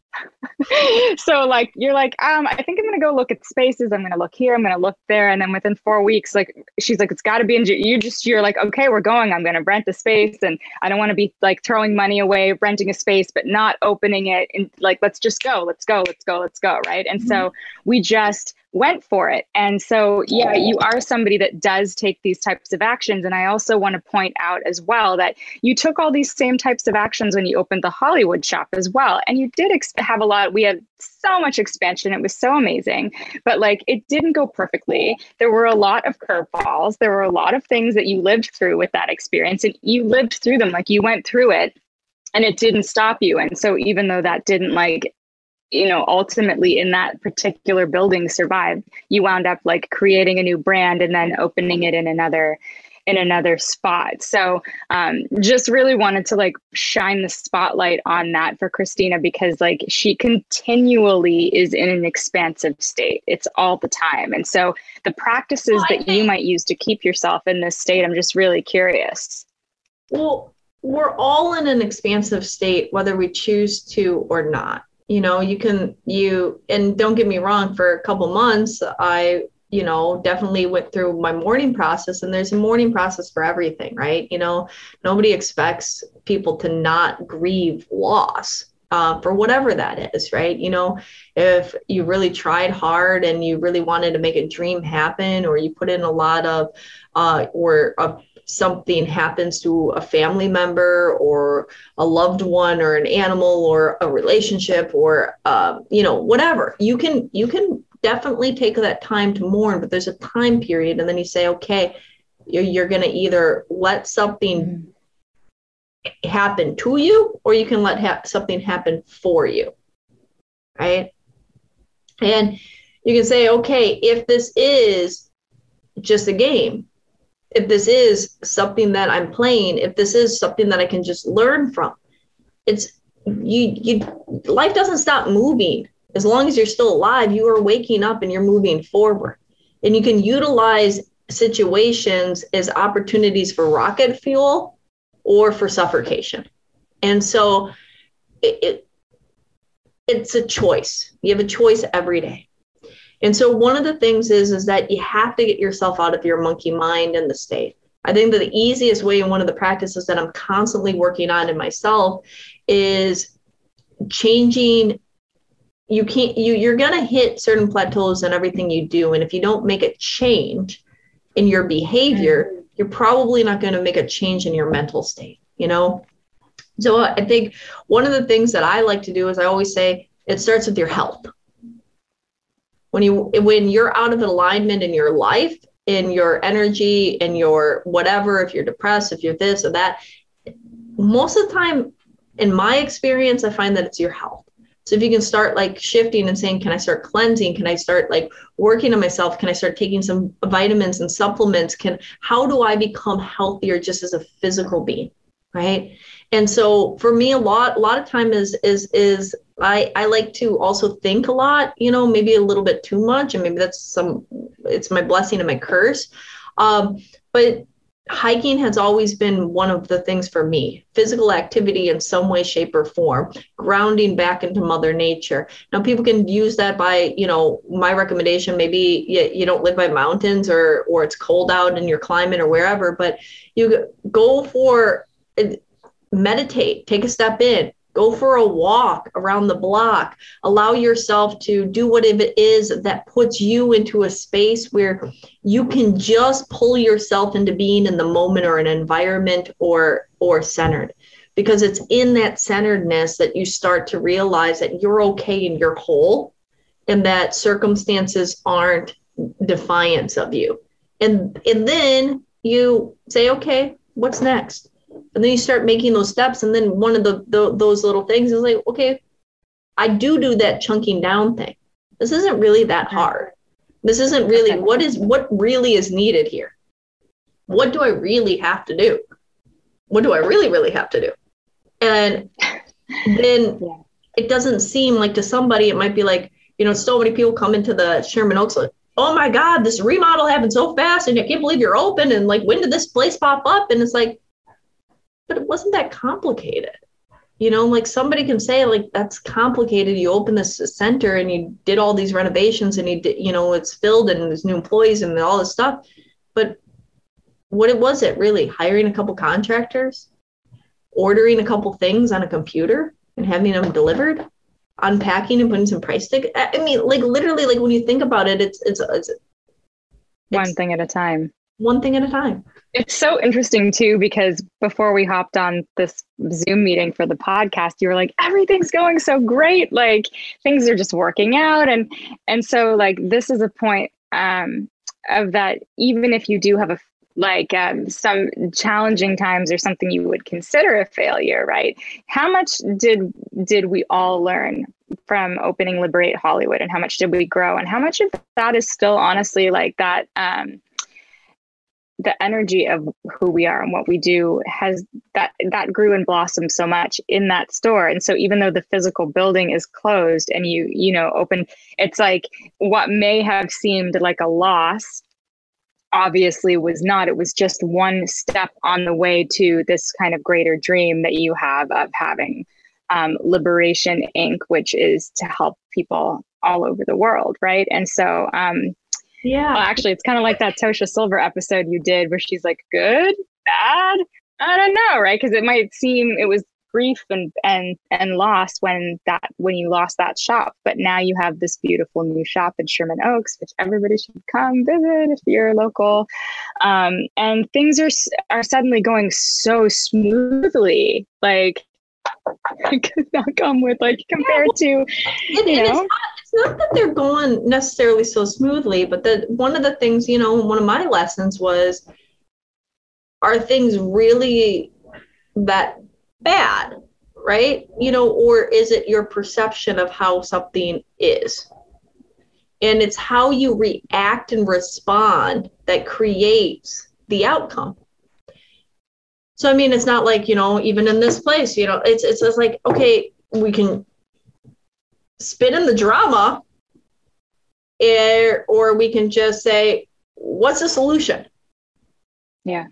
B: so like you're like, um, I think I'm gonna go look at spaces. I'm gonna look here. I'm gonna look there. And then within four weeks, like she's like, it's got to be in. You just you're like, okay, we're going. I'm gonna rent the space, and I don't want to be like throwing money away renting a space, but not opening it. And like, let's just go. Let's go. Let's go. Let's go. Right. And mm-hmm. so we just went for it. And so, yeah, you are somebody that does take these types of actions. And I also want to point out as well that you took all these same types of actions when you opened the Hollywood shop as well. And you did ex- have a lot, we had so much expansion. It was so amazing. But like, it didn't go perfectly. There were a lot of curveballs. There were a lot of things that you lived through with that experience. And you lived through them, like, you went through it and it didn't stop you. And so, even though that didn't like you know ultimately in that particular building survived. You wound up like creating a new brand and then opening it in another in another spot. So um, just really wanted to like shine the spotlight on that for cristina because like she continually is in an expansive state. It's all the time. And so the practices well, that you might use to keep yourself in this state i'm just really curious.
C: Well we're all in an expansive state whether we choose to or not you know you can you and don't get me wrong for a couple months i you know definitely went through my mourning process and there's a mourning process for everything right? You know nobody expects people to not grieve loss uh, for whatever that is right? You know if you really tried hard and you really wanted to make a dream happen or you put in a lot of uh, or a something happens to a family member or a loved one or an animal or a relationship or um, you know whatever you can you can definitely take that time to mourn but there's a time period and then you say okay you're, you're going to either let something mm-hmm. happen to you or you can let ha- something happen for you right and you can say okay if this is just a game if this is something that I'm playing, if this is something that I can just learn from, it's you you life doesn't stop moving. As long as you're still alive, you are waking up and you're moving forward. And you can utilize situations as opportunities for rocket fuel or for suffocation. And so it, it it's a choice. You have a choice every day. And so one of the things is is that you have to get yourself out of your monkey mind and the state. I think that the easiest way and one of the practices that I'm constantly working on in myself is changing. You can't you you're going to hit certain plateaus in everything you do. And if you don't make a change in your behavior you're probably not going to make a change in your mental state you know? So i think one of the things that i like to do is i always say it starts with your health when you when you're out of alignment in your life in your energy in your whatever if you're depressed if you're this or that most of the time in my experience i find that it's your health. So if you can start like shifting and saying can i start cleansing? Can i start like working on myself? Can i start taking some vitamins and supplements? Can how do i become healthier just as a physical being? Right and so for me a lot a lot of time is is is i i like to also think a lot you know maybe a little bit too much and maybe that's some it's my blessing and my curse. Um but hiking has always been one of the things for me physical activity in some way shape or form grounding back into mother nature. Now people can use that by you know my recommendation maybe you, you don't live by mountains or or it's cold out in your climate or wherever but you go for meditate take a step in go for a walk around the block. Allow yourself to do whatever it is that puts you into a space where you can just pull yourself into being in the moment or an environment or or centered. Because it's in that centeredness that you start to realize that you're okay and you're whole and that circumstances aren't defiance of you. And and then you say okay what's next and then you start making those steps and then one of the, the those little things is like okay i do do that chunking down thing. This isn't really that hard. This isn't really what is what really is needed here? What do i really have to do? What do i really really have to do? And then yeah. it doesn't seem like to somebody it might be like you know so many people come into the sherman oaks like oh my god this remodel happened so fast and i can't believe you're open and like when did this place pop up? And it's like but it wasn't that complicated. You know, like somebody can say, like, that's complicated. You open this center and you did all these renovations and you did, you know, it's filled and there's new employees and all this stuff. But what it was it really? Hiring a couple contractors, ordering a couple things on a computer and having them delivered, unpacking and putting some price tag. I mean, like literally, like when you think about it, it's it's, it's, it's
B: one thing at a time.
C: One thing at a time.
B: It's so interesting too because before we hopped on this Zoom meeting for the podcast, you were like, everything's going so great, like things are just working out, and and so like this is a point um, of that. Even if you do have a like um, some challenging times or something you would consider a failure, right? How much did did we all learn from opening Liberate Hollywood, and how much did we grow, and how much of that is still honestly like that? Um, the energy of who we are and what we do has that that grew and blossomed so much in that store. And so even though the physical building is closed and you you know open it's like what may have seemed like a loss obviously was not. It was just one step on the way to this kind of greater dream that you have of having um, liberation inc which is to help people all over the world right? And so um,
C: yeah.
B: Well, actually, it's kind of like that Tosha Silver episode you did where she's like, good, bad, I don't know, right? Because it might seem it was grief and and and loss when that when you lost that shop but now you have this beautiful new shop in sherman oaks which everybody should come visit if you're local um, and things are are suddenly going so smoothly like not come with like compared to you know
C: it's not that they're going necessarily so smoothly, but that one of the things, you know, one of my lessons was are things really that bad, right? You know, or is it your perception of how something is? And it's how you react and respond that creates the outcome. So I mean, it's not like you know, even in this place, you know, it's it's just like okay, we can spit in the drama or, or we can just say what's the solution?
B: Yeah.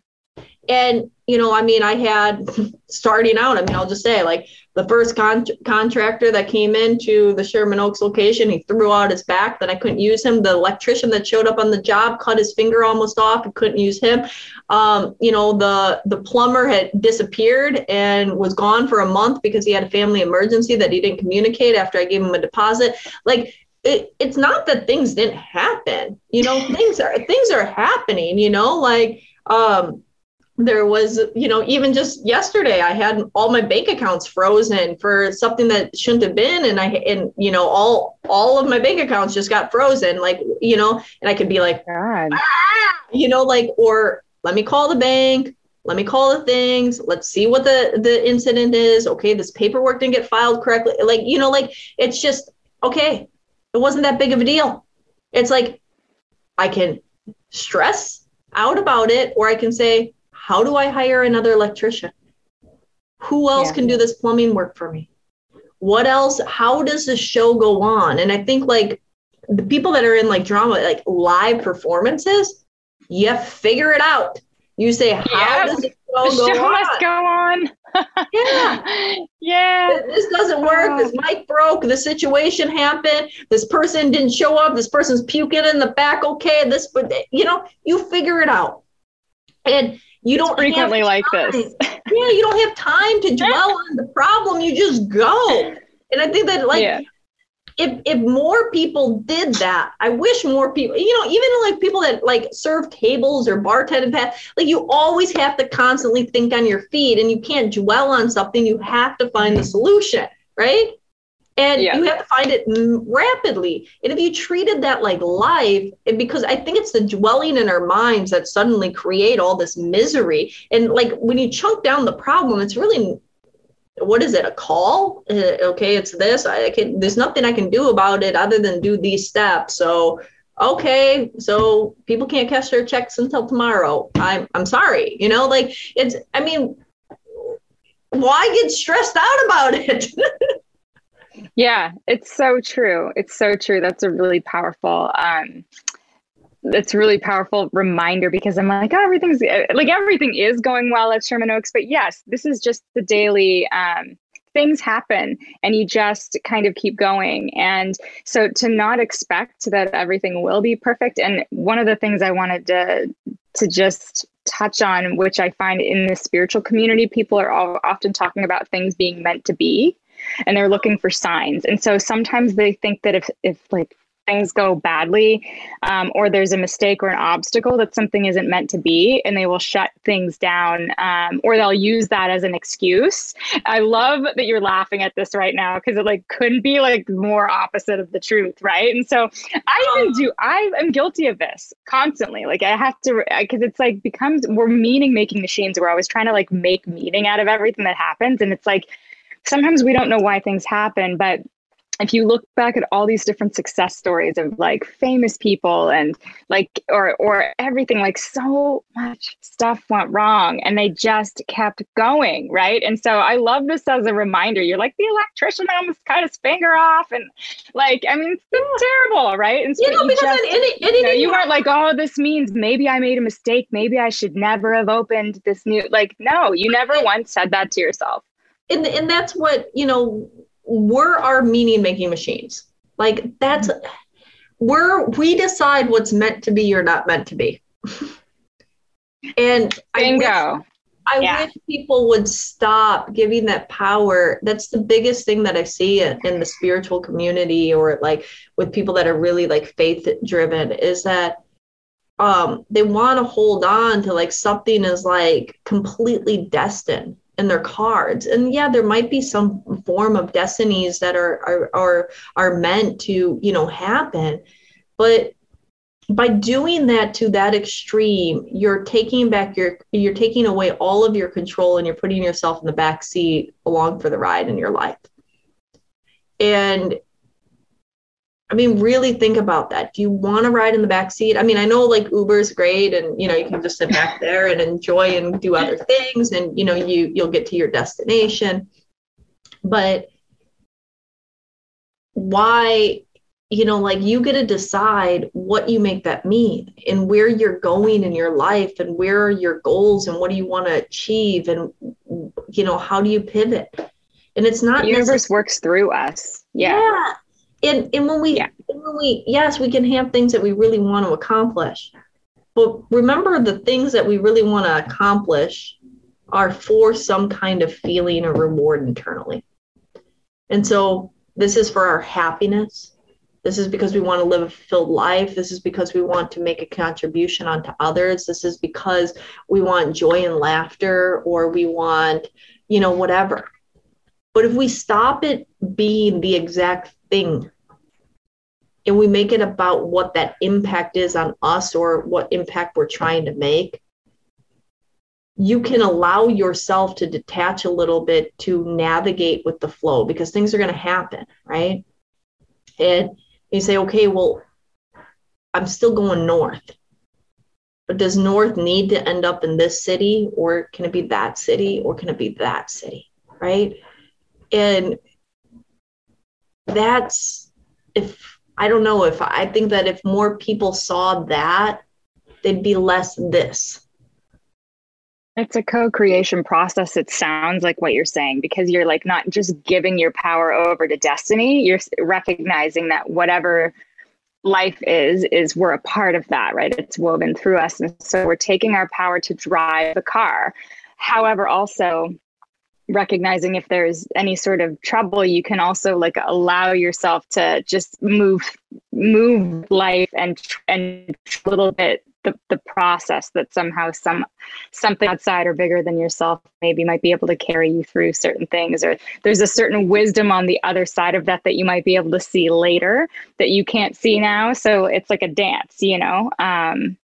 C: And you know i mean i had starting out i mean i'll just say like the first con- contractor that came into the sherman oaks location he threw out his back that i couldn't use him. The electrician that showed up on the job cut his finger almost off and couldn't use him. Um, you know the the plumber had disappeared and was gone for a month because he had a family emergency that he didn't communicate after i gave him a deposit. Like it, it's not that things didn't happen you know things are things are happening you know like um there was you know even just yesterday i had all my bank accounts frozen for something that shouldn't have been and i and you know all all of my bank accounts just got frozen like you know and i could be like God. Ah! you know like or let me call the bank let me call the things let's see what the the incident is okay this paperwork didn't get filed correctly like you know like it's just okay it wasn't that big of a deal it's like i can stress out about it or i can say how do I hire another electrician? Who else yeah. can do this plumbing work for me? What else? How does the show go on? And I think like the people that are in like drama, like live performances, you figure it out. You say, how yes. does the show, the show
B: must go on?
C: yeah.
B: Yeah.
C: This doesn't work. This oh. mic broke. The situation happened. This person didn't show up. This person's puking in the back. Okay. This, but you know, you figure it out. And you don't
B: frequently like this.
C: yeah. You don't have time to dwell on the problem. You just go. And I think that like yeah if if more people did that, I wish more people, you know, even like people that like serve tables or bartending like you always have to constantly think on your feet and you can't dwell on something. You have to find the solution, right? And yeah. you have to find it rapidly. And if you treated that like life, and because I think it's the dwelling in our minds that suddenly create all this misery. And like when you chunk down the problem, it's really what is it a call uh, okay it's this i can there's nothing i can do about it other than do these steps so okay so people can't cash their checks until tomorrow i'm i'm sorry you know like it's i mean why get stressed out about it
B: yeah it's so true it's so true that's a really powerful um it's really powerful reminder because I'm like, oh, everything's like everything is going well at Sherman Oaks, but yes, this is just the daily um, things happen and you just kind of keep going. And so to not expect that everything will be perfect. And one of the things I wanted to to just touch on, which I find in the spiritual community, people are all often talking about things being meant to be and they're looking for signs. And so sometimes they think that if if like things go badly um, or there's a mistake or an obstacle that something isn't meant to be and they will shut things down um, or they'll use that as an excuse. I love that you're laughing at this right now because it like couldn't be like more opposite of the truth right? And so i even do i am guilty of this constantly. Like i have to because it's like becomes we're meaning making machines. We're always trying to like make meaning out of everything that happens. And it's like sometimes we don't know why things happen but if you look back at all these different success stories of like famous people and like or or everything like so much stuff went wrong and they just kept going right? And so i love this as a reminder. You're like the electrician almost cut his finger off and like i mean it's terrible right? And
C: so you know you because just, any, any,
B: you, know, you weren't like oh this means maybe i made a mistake. Maybe i should never have opened this new like no you never once said that to yourself
C: and, and that's what you know we're our meaning making machines. Like that's we're we decide what's meant to be or not meant to be. and
B: Bingo.
C: I wish, I yeah. wish people would stop giving that power. That's the biggest thing that I see in, in the spiritual community or like with people that are really like faith driven is that um they want to hold on to like something is like completely destined and their cards. And yeah there might be some form of destinies that are are are, are meant to you know happen. But by doing that to that extreme you're taking back your you're taking away all of your control and you're putting yourself in the back seat along for the ride in your life. And I mean, really think about that. Do you want to ride in the back seat? I mean, I know like Uber's great and you know, you can just sit back there and enjoy and do other things and you know, you you'll get to your destination. But why you know, like you get to decide what you make that mean and where you're going in your life and where are your goals and what do you want to achieve and you know, how do you pivot? And it's not
B: the universe works through us. Yeah.
C: yeah and and when we yeah. when we yes we can have things that we really want to accomplish. But remember the things that we really want to accomplish are for some kind of feeling or reward internally. And so this is for our happiness. This is because we want to live a fulfilled life. This is because we want to make a contribution onto others. This is because we want joy and laughter or we want you know whatever. But if we stop it being the exact thing and we make it about what that impact is on us or what impact we're trying to make, you can allow yourself to detach a little bit to navigate with the flow because things are going to happen, right? And you say, okay, well, I'm still going north. But does north need to end up in this city or can it be that city or can it be that city? right? And that's if I don't know if I think that if more people saw that, they'd be less this.
B: It's a co creation process. It sounds like what you're saying because you're like not just giving your power over to destiny, you're recognizing that whatever life is is we're a part of that right it's woven through us and so we're taking our power to drive the car however also recognizing if there's any sort of trouble you can also like allow yourself to just move move life and and a little bit the, the process that somehow some something outside or bigger than yourself maybe might be able to carry you through certain things or there's a certain wisdom on the other side of that that you might be able to see later that you can't see now. So it's like a dance you know? Um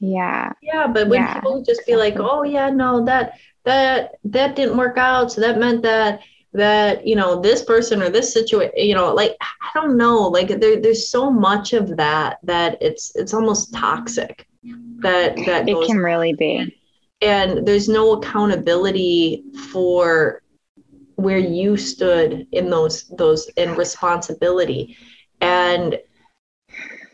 B: yeah.
C: Yeah but when yeah, people just be like oh yeah no that that that didn't work out. So that meant that that you know this person or this situation you know like i don't know. Like there, there's so much of that that it's it's almost toxic that that
B: it can really be.
C: And there's no accountability for where you stood in those those in responsibility. And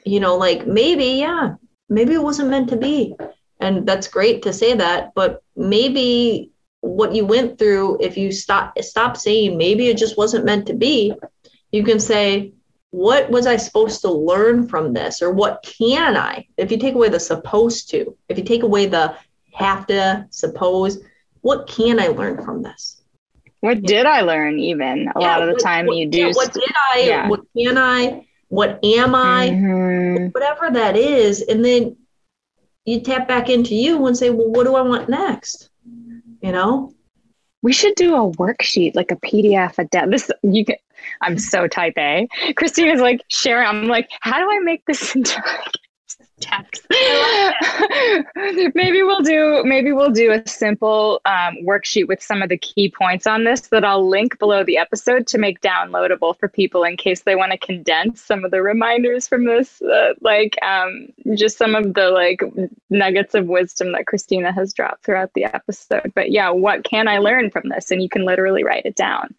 C: you know like maybe yeah maybe it wasn't meant to be. And that's great to say that but maybe what you went through if you stop stop saying maybe it just wasn't meant to be you can say what was i supposed to learn from this? Or what can i? If you take away the supposed to if you take away the have to suppose what can i learn from this?
B: What did i learn even? A yeah, lot of the time
C: what,
B: you do
C: yeah, what did i? yeah. what can i? What am i? Mm-hmm. whatever that is and then you tap back into you and say well what do i want next? You know?
B: We should do a worksheet like a pdf a de- this you can i'm so type a. Cristina's like sharing i'm like how do i make this into text. maybe we'll do maybe we'll do a simple um, worksheet with some of the key points on this that I'll link below the episode to make downloadable for people in case they want to condense some of the reminders from this, uh, like um, just some of the like nuggets of wisdom that Cristina has dropped throughout the episode. But yeah, what can I learn from this? And you can literally write it down.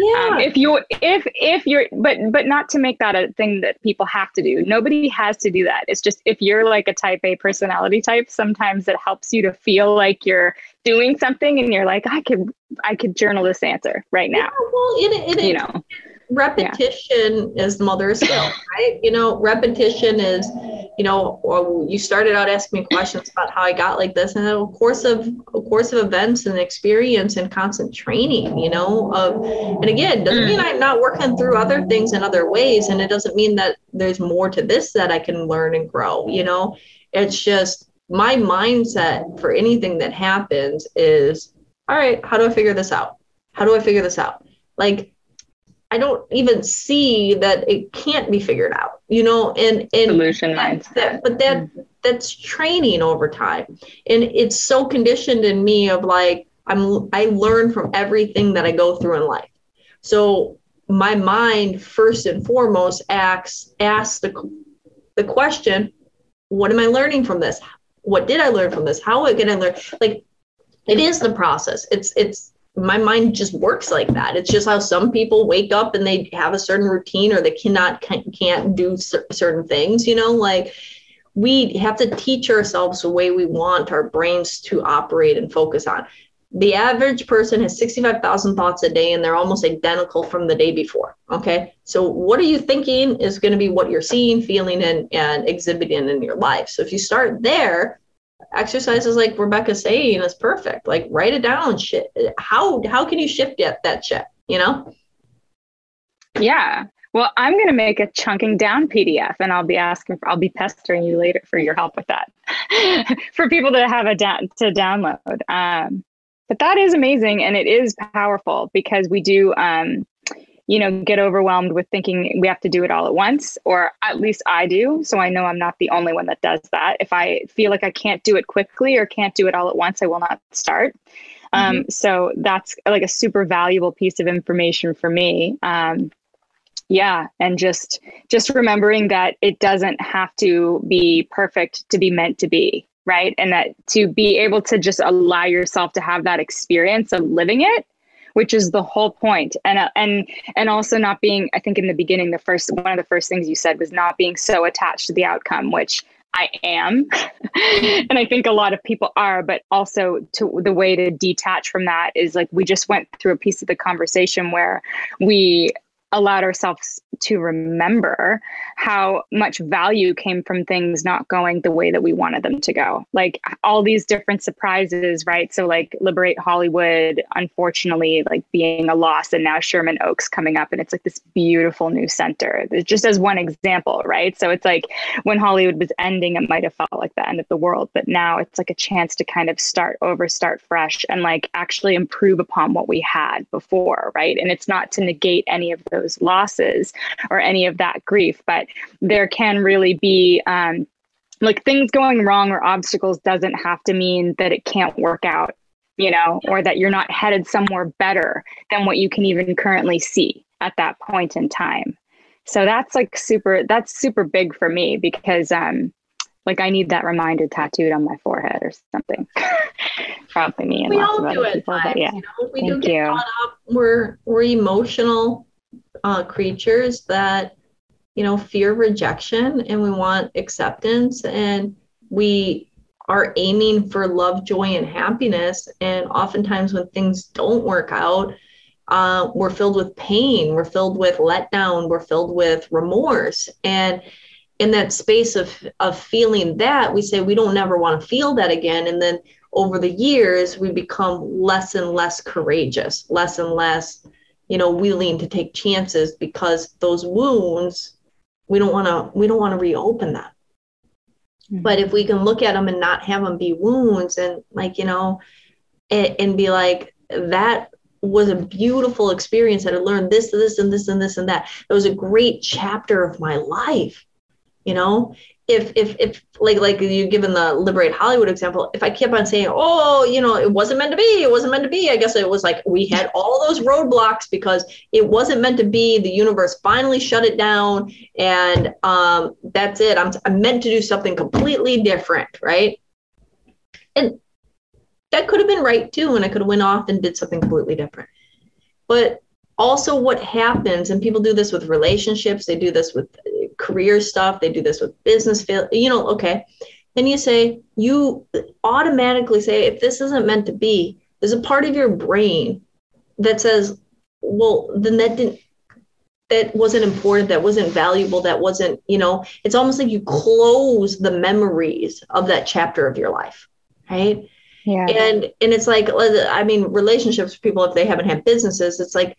B: Um, yeah. Um, if you if if you're but but not to make that a thing that people have to do. Nobody has to do that. It's just if you're like a type A personality type, sometimes it helps you to feel like you're doing something and you're like, I could I could journal this answer right now. Yeah,
C: well, it, it, you know repetition yeah. is the mother of skill, right? You know, repetition is, you know, well, you started out asking me questions about how I got like this, and a course of a course of events and experience and constant training, you know, of, and again, doesn't mean mm. I'm not working through other things in other ways, and it doesn't mean that there's more to this that I can learn and grow. You know, it's just my mindset for anything that happens is, all right, how do I figure this out? How do I figure this out? Like I don't even see that it can't be figured out, you know, and, and
B: solution mindset.
C: but that mm-hmm. that's training over time. And it's so conditioned in me of like, I'm I learn from everything that I go through in life. So my mind first and foremost asks asks the the question, what am I learning from this? What did I learn from this? How can I learn? Like it is the process. It's it's my mind just works like that. It's just how some people wake up and they have a certain routine or they cannot can't do certain things, you know, like we have to teach ourselves the way we want our brains to operate and focus on. The average person has 65,000 thoughts a day and they're almost identical from the day before. Okay. So, what are you thinking is going to be what you're seeing, feeling, and, and exhibiting in your life. So, if you start there, exercises like Rebekah's saying is perfect. Like write it down. Shit. How how can you shift that that shit? You know?
B: Yeah. Well, I'm going to make a chunking down PDF, and I'll be asking. For, I'll be pestering you later for your help with that, for people to have a down to download. Um, but that is amazing, and it is powerful because we do. Um, you know, get overwhelmed with thinking we have to do it all at once, or at least I do. So I know I'm not the only one that does that. If I feel like I can't do it quickly or can't do it all at once, I will not start. Um, mm-hmm. so that's like a super valuable piece of information for me. Um, yeah, and just just remembering that it doesn't have to be perfect to be meant to be, right? And that to be able to just allow yourself to have that experience of living it which is the whole point and uh, and and also not being i think in the beginning the first one of the first things you said was not being so attached to the outcome which I am. and I think a lot of people are, but also to the way to detach from that is like we just went through a piece of the conversation where we allowed ourselves to remember how much value came from things not going the way that we wanted them to go. Like all these different surprises, right? So, like Liberate Hollywood, unfortunately, like being a loss, and now Sherman Oaks coming up, and it's like this beautiful new center. Just as one example, right? So, it's like when Hollywood was ending, it might have felt like the end of the world, but now it's like a chance to kind of start over, start fresh, and like actually improve upon what we had before, right? And it's not to negate any of those losses or any of that grief. But there can really be um, like things going wrong or obstacles doesn't have to mean that it can't work out, you know, or that you're not headed somewhere better than what you can even currently see at that point in time. So that's like super, that's super big for me because, um, like I need that reminder tattooed on my forehead or something. Probably me and we lots of other people. But yeah, you know, we
C: Thank do get you. caught up. We're we're emotional uh, creatures that you know fear rejection and we want acceptance and we are aiming for love joy and happiness. And oftentimes when things don't work out uh, we're filled with pain we're filled with letdown we're filled with remorse. And in that space of of feeling that we say we don't never want to feel that again. And then over the years we become less and less courageous less and less you know willing to take chances because those wounds we don't want to we don't want to reopen them mm-hmm. but if we can look at them and not have them be wounds and like you know and, and be like that was a beautiful experience that I learned this, this, and this, and this, and that. It was a great chapter of my life, you know if if if like like you given the liberate hollywood example if i kept on saying oh you know it wasn't meant to be it wasn't meant to be i guess it was like we had all those roadblocks because it wasn't meant to be the universe finally shut it down and um that's it. I'm, I'm meant to do something completely different right? And that could have been right too and i could have went off and did something completely different. But also what happens and people do this with relationships they do this with career stuff, they do this with business fail, you know, okay. Then you say, you automatically say, if this isn't meant to be, there's a part of your brain that says, well, then that didn't that wasn't important, that wasn't valuable, that wasn't, you know, it's almost like you close the memories of that chapter of your life, right? Yeah. And and it's like I mean, relationships people if they haven't had businesses, it's like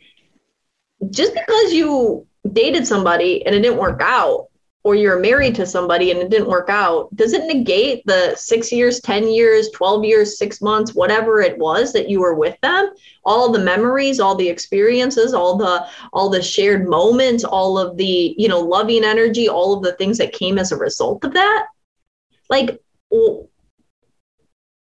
C: just because you dated somebody and it didn't work out or you're married to somebody and it didn't work out does it negate the six years 10 years 12 years six months whatever it was that you were with them? All the memories all the experiences all the all the shared moments all of the you know loving energy all of the things that came as a result of that? Like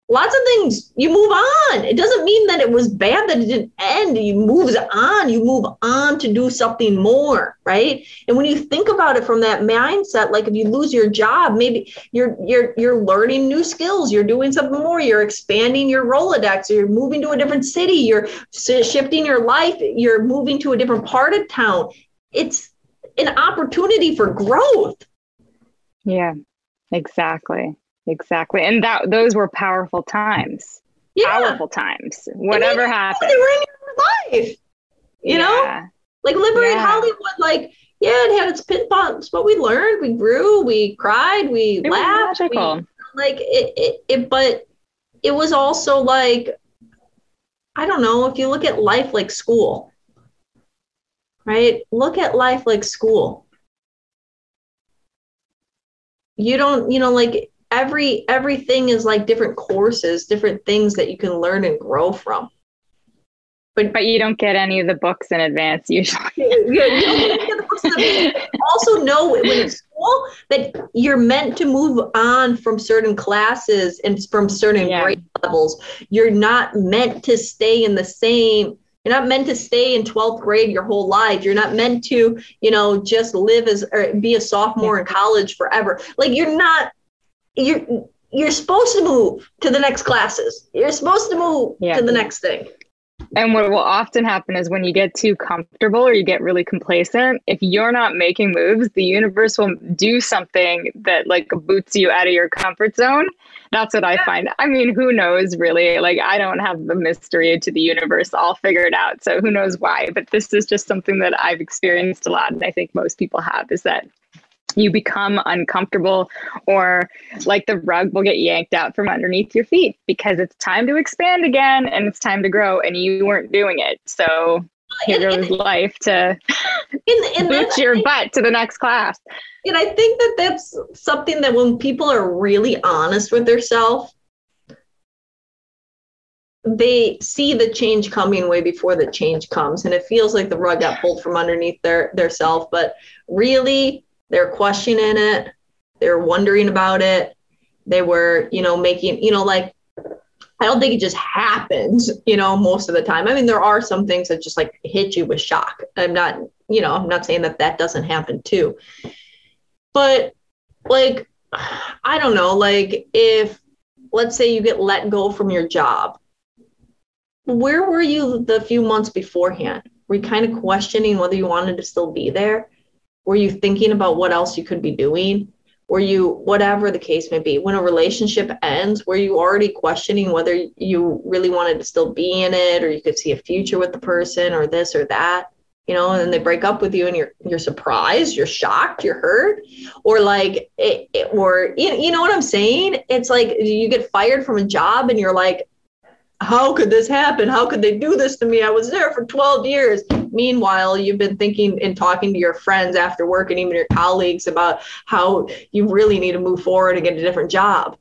C: lots of things you move on. It doesn't mean that it was bad that it didn't end. You moves on. You move on to do something more right? And when you think about it from that mindset like if you lose your job maybe you're you're you're learning new skills. You're doing something more. You're expanding your rolodex. You're moving to a different city. You're shifting your life. You're moving to a different part of town. It's an opportunity for growth.
B: Yeah exactly Exactly. And that those were powerful times. Yeah. Powerful times. Whatever I mean, happened.
C: They were in your life. You yeah. know? Like Liberate yeah. Hollywood, like, yeah, it had its pit bumps, but we learned, we grew, we cried, we it laughed. We, like it, it it but it was also like I don't know, if you look at life like school, right? Look at life like school. You don't, you know, like every everything is like different courses, different things that you can learn and grow from.
B: But but you don't get any of the books in advance usually.
C: also know when it's school that you're meant to move on from certain classes and from certain yeah. grade levels. You're not meant to stay in the same you're not meant to stay in 12th grade your whole life. You're not meant to, you know, just live as or be a sophomore in college forever. Like you're not you're you're supposed to move to the next classes. You're supposed to move yeah. to the next thing.
B: And what will often happen is when you get too comfortable or you get really complacent, if you're not making moves, the universe will do something that like boots you out of your comfort zone. That's what I find. I mean, who knows really? Like, I don't have the mystery to the universe all figured out. So who knows why? But this is just something that I've experienced a lot. And I think most people have is that you become uncomfortable or like the rug will get yanked out from underneath your feet because it's time to expand again and it's time to grow and you weren't doing it. So here goes life to in, in boot your butt to the next class.
C: And I think that that's something that when people are really honest with themselves, they see the change coming way before the change comes and it feels like the rug got pulled from underneath their their self but really they're questioning it they're wondering about it they were you know making you know like i don't think it just happens you know most of the time. I mean there are some things that just like hit you with shock. I'm not you know i'm not saying that that doesn't happen too. But like i don't know like if let's say you get let go from your job where were you the few months beforehand? Were you kind of questioning whether you wanted to still be there were you thinking about what else you could be doing? Were you, whatever the case may be, when a relationship ends, were you already questioning whether you really wanted to still be in it or you could see a future with the person or this or that? You know, and they break up with you and you're you're surprised, you're shocked, you're hurt, or like it, it or you, you know what I'm saying? It's like you get fired from a job and you're like, how could this happen? How could they do this to me? I was there for 12 years. Meanwhile, you've been thinking and talking to your friends after work and even your colleagues about how you really need to move forward and get a different job.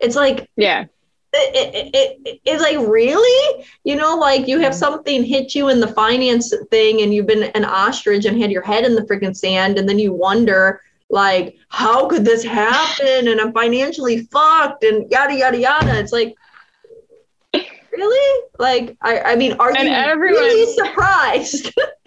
C: It's like,
B: yeah.
C: It, it, it, it's like really you know like you have mm-hmm. something hit you in the finance thing and you've been an ostrich and had your head in the freaking sand and then you wonder like how could this happen and i'm financially fucked and yada yada yada it's like really? Like, I, I mean, are and you everyone, really surprised?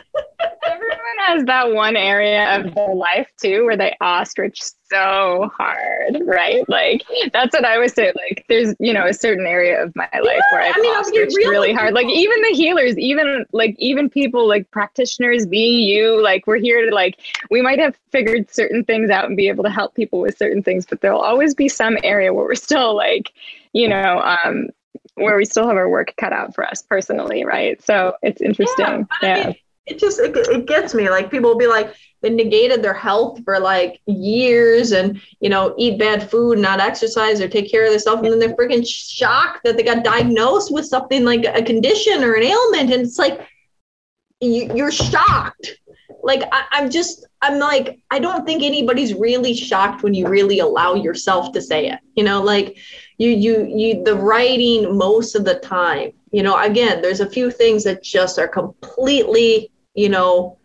B: everyone has that one area of their life too where they ostrich so hard, right? Like that's what I would say. Like there's, you know, a certain area of my life yeah, where I've I mean, ostriched really hard. Like even the healers, even like even people like practitioners being you, like we're here to like we might have figured certain things out and be able to help people with certain things, but there'll always be some area where we're still like, you know, um, where we still have our work cut out for us personally, right? So it's interesting. Yeah. yeah.
C: it just it, it gets me. Like people will be like they negated their health for like years and you know eat bad food, not exercise or take care of themselves, and then they're freaking shocked that they got diagnosed with something like a condition or an ailment, and it's like you, you're shocked like I, i'm just i'm like i don't think anybody's really shocked when you really allow yourself to say it you know like you you you the writing most of the time you know again there's a few things that just are completely you know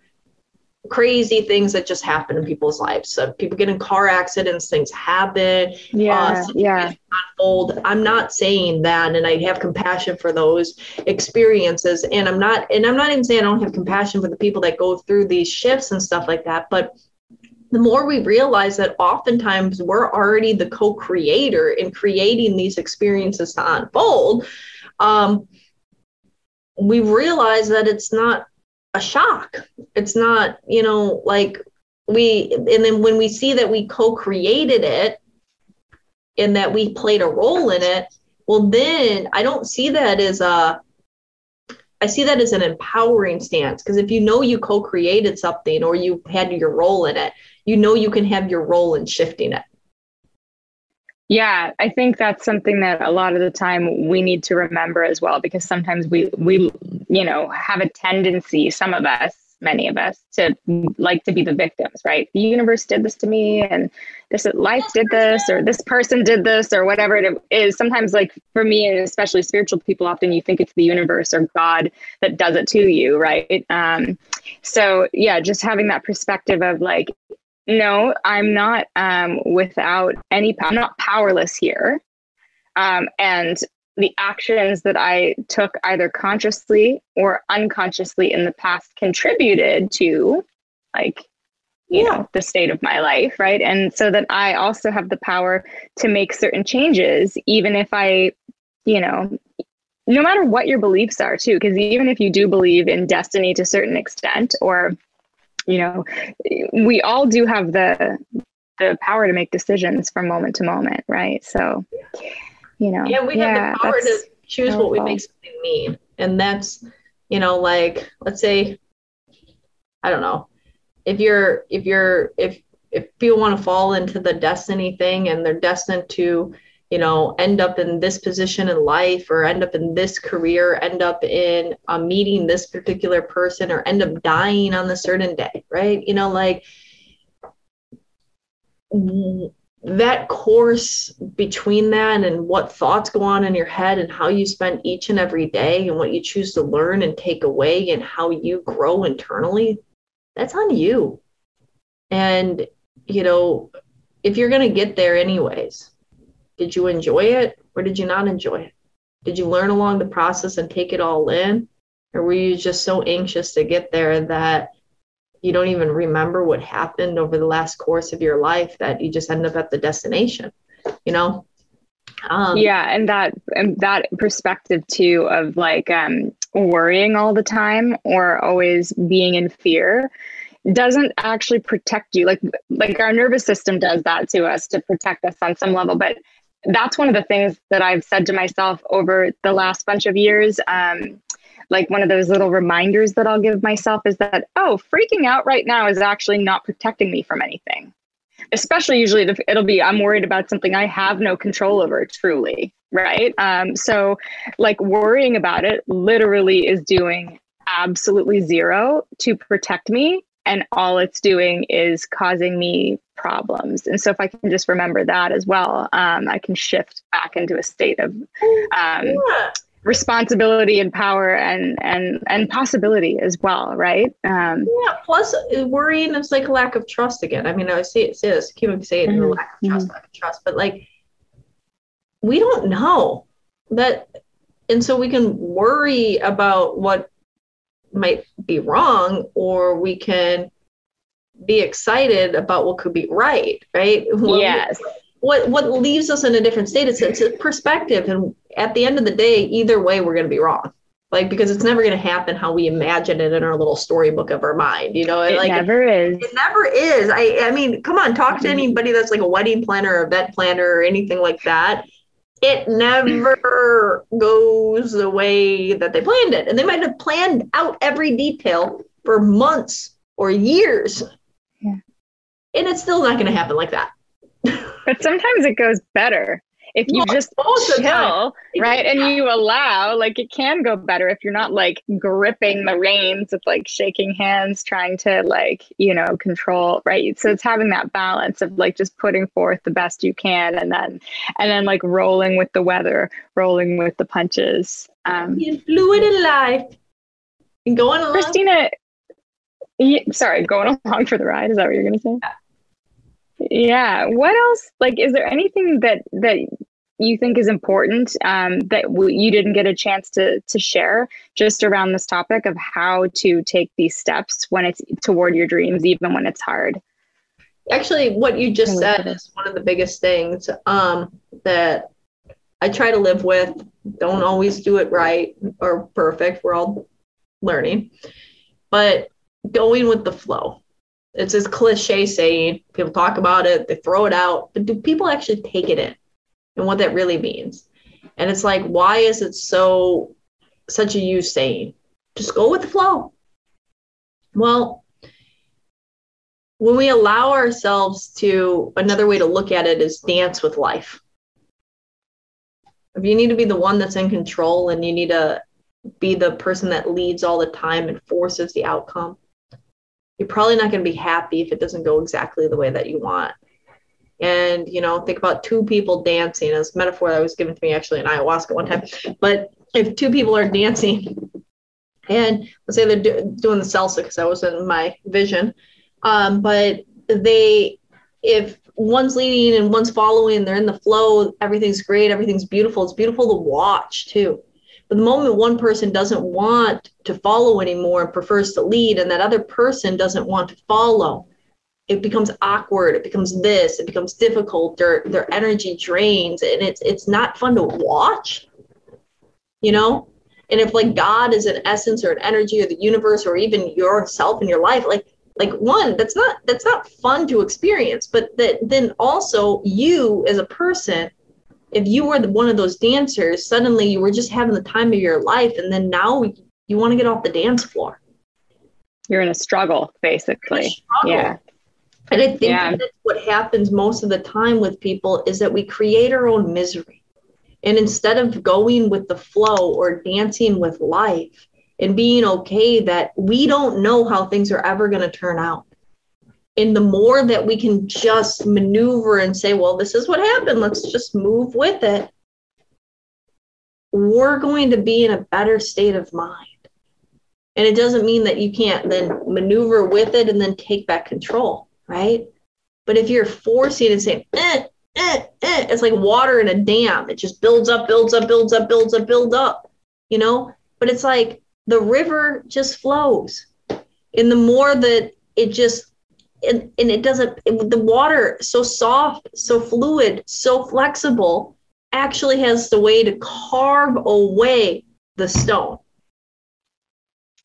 C: crazy things that just happen in people's lives. So people get in car accidents, things happen.
B: Yeah, uh, yeah.
C: Unfold. I'm not saying that, and I have compassion for those experiences. And I'm not, and I'm not even saying I don't have compassion for the people that go through these shifts and stuff like that. But the more we realize that oftentimes we're already the co-creator in creating these experiences to unfold, um, we realize that it's not a shock. It's not, you know, like we, and then when we see that we co created it and that we played a role in it, well, then I don't see that as a, I see that as an empowering stance because if you know you co created something or you had your role in it, you know you can have your role in shifting it.
B: Yeah, I think that's something that a lot of the time we need to remember as well because sometimes we we you know have a tendency some of us many of us to like to be the victims, right? The universe did this to me and this life did this or this person did this or whatever it is. Sometimes like for me and especially spiritual people often you think it's the universe or God that does it to you, right? Um so yeah, just having that perspective of like no, I'm not um, without any, I'm not powerless here. Um, and the actions that I took either consciously or unconsciously in the past contributed to like, you yeah. know, the state of my life. Right. And so that I also have the power to make certain changes, even if I, you know, no matter what your beliefs are too because even if you do believe in destiny to a certain extent or you know we all do have the the power to make decisions from moment to moment right? So you know
C: yeah we yeah, have the power to choose what we make something mean. And that's you know like let's say i don't know if you're if you're if if people want to fall into the destiny thing and they're destined to you know end up in this position in life or end up in this career end up in uh, meeting this particular person or end up dying on a certain day right? You know like that course between that and what thoughts go on in your head and how you spend each and every day and what you choose to learn and take away and how you grow internally that's on you. And you know if you're going to get there anyways did you enjoy it or did you not enjoy it? Did you learn along the process and take it all in? Or were you just so anxious to get there that you don't even remember what happened over the last course of your life that you just end up at the destination? You know?
B: Um, yeah, and that and that perspective too of like um, worrying all the time or always being in fear doesn't actually protect you. Like like our nervous system does that to us to protect us on some level, but that's one of the things that I've said to myself over the last bunch of years. Um, like one of those little reminders that I'll give myself is that, oh, freaking out right now is actually not protecting me from anything. Especially usually it'll be, I'm worried about something I have no control over truly. Right. Um, so, like, worrying about it literally is doing absolutely zero to protect me and all it's doing is causing me problems. And so if I can just remember that as well, um, I can shift back into a state of um, yeah. responsibility and power and and and possibility as well, right?
C: Um, yeah. Plus, uh, worrying is like a lack of trust again. I mean, I say it, say this, Cuban say it, mm-hmm. lack of trust, mm-hmm. lack of trust, but like we don't know that, and so we can worry about what might be wrong or we can be excited about what could be right right?
B: Yes.
C: what what leaves us in a different state is it's a perspective and at the end of the day either way we're going to be wrong. Like because it's never going to happen how we imagine it in our little storybook of our mind you know?
B: It
C: like
B: never
C: it,
B: is.
C: it never is. I i mean come on talk to mm-hmm. anybody that's like a wedding planner or event planner or anything like that it never goes the way that they planned it. And they might have planned out every detail for months or years.
B: Yeah.
C: And it's still not going to happen like that.
B: but sometimes it goes better if you just chill, right, and you allow, like it can go better if you're not like gripping the reins of like shaking hands, trying to like, you know, control, right? So it's having that balance of like just putting forth the best you can and then and then like rolling with the weather, rolling with the punches.
C: Um fluid in life. And going along.
B: Cristina, sorry, going along for the ride. Is that what you're gonna say? yeah what else like is there anything that that you think is important um, that w- you didn't get a chance to to share just around this topic of how to take these steps when it's toward your dreams even when it's hard.
C: Actually what you just said is one of the biggest things um, that i try to live with. Don't always do it right or perfect. We're all learning. But going with the flow. It's this cliche saying people talk about it they throw it out but do people actually take it in and what that really means. And it's like, why is it so such a you saying? Just go with the flow. Well, when we allow ourselves to, another way to look at it is dance with life. If you need to be the one that's in control and you need to be the person that leads all the time and forces the outcome, you're probably not going to be happy if it doesn't go exactly the way that you want and you know think about two people dancing. As a metaphor that was given to me actually in ayahuasca one time. But if two people are dancing and let's say they're do- doing the salsa because that was in my vision um, but they if one's leading and one's following they're in the flow everything's great everything's beautiful. It's beautiful to watch too. But the moment one person doesn't want to follow anymore and prefers to lead and that other person doesn't want to follow it becomes awkward it becomes this it becomes difficult their their energy drains and it's it's not fun to watch you know? And if like God is an essence or an energy or the universe or even yourself in your life, like like one that's not that's not fun to experience but that then also you as a person if you were the, one of those dancers suddenly you were just having the time of your life and then now you want to get off the dance floor
B: you're in a struggle basically a struggle. yeah
C: and i think yeah. that's what happens most of the time with people is that we create our own misery and instead of going with the flow or dancing with life and being okay that we don't know how things are ever going to turn out. And the more that we can just maneuver and say, well, this is what happened, let's just move with it, we're going to be in a better state of mind. And it doesn't mean that you can't then maneuver with it and then take back control, right? But if you're forcing and saying, eh, eh, eh, it's like water in a dam. It just builds up, builds up, builds up, builds up, builds up, you know? But it's like the river just flows. And the more that it just, and, and it doesn't, it, the water so soft, so fluid, so flexible, actually has the way to carve away the stone.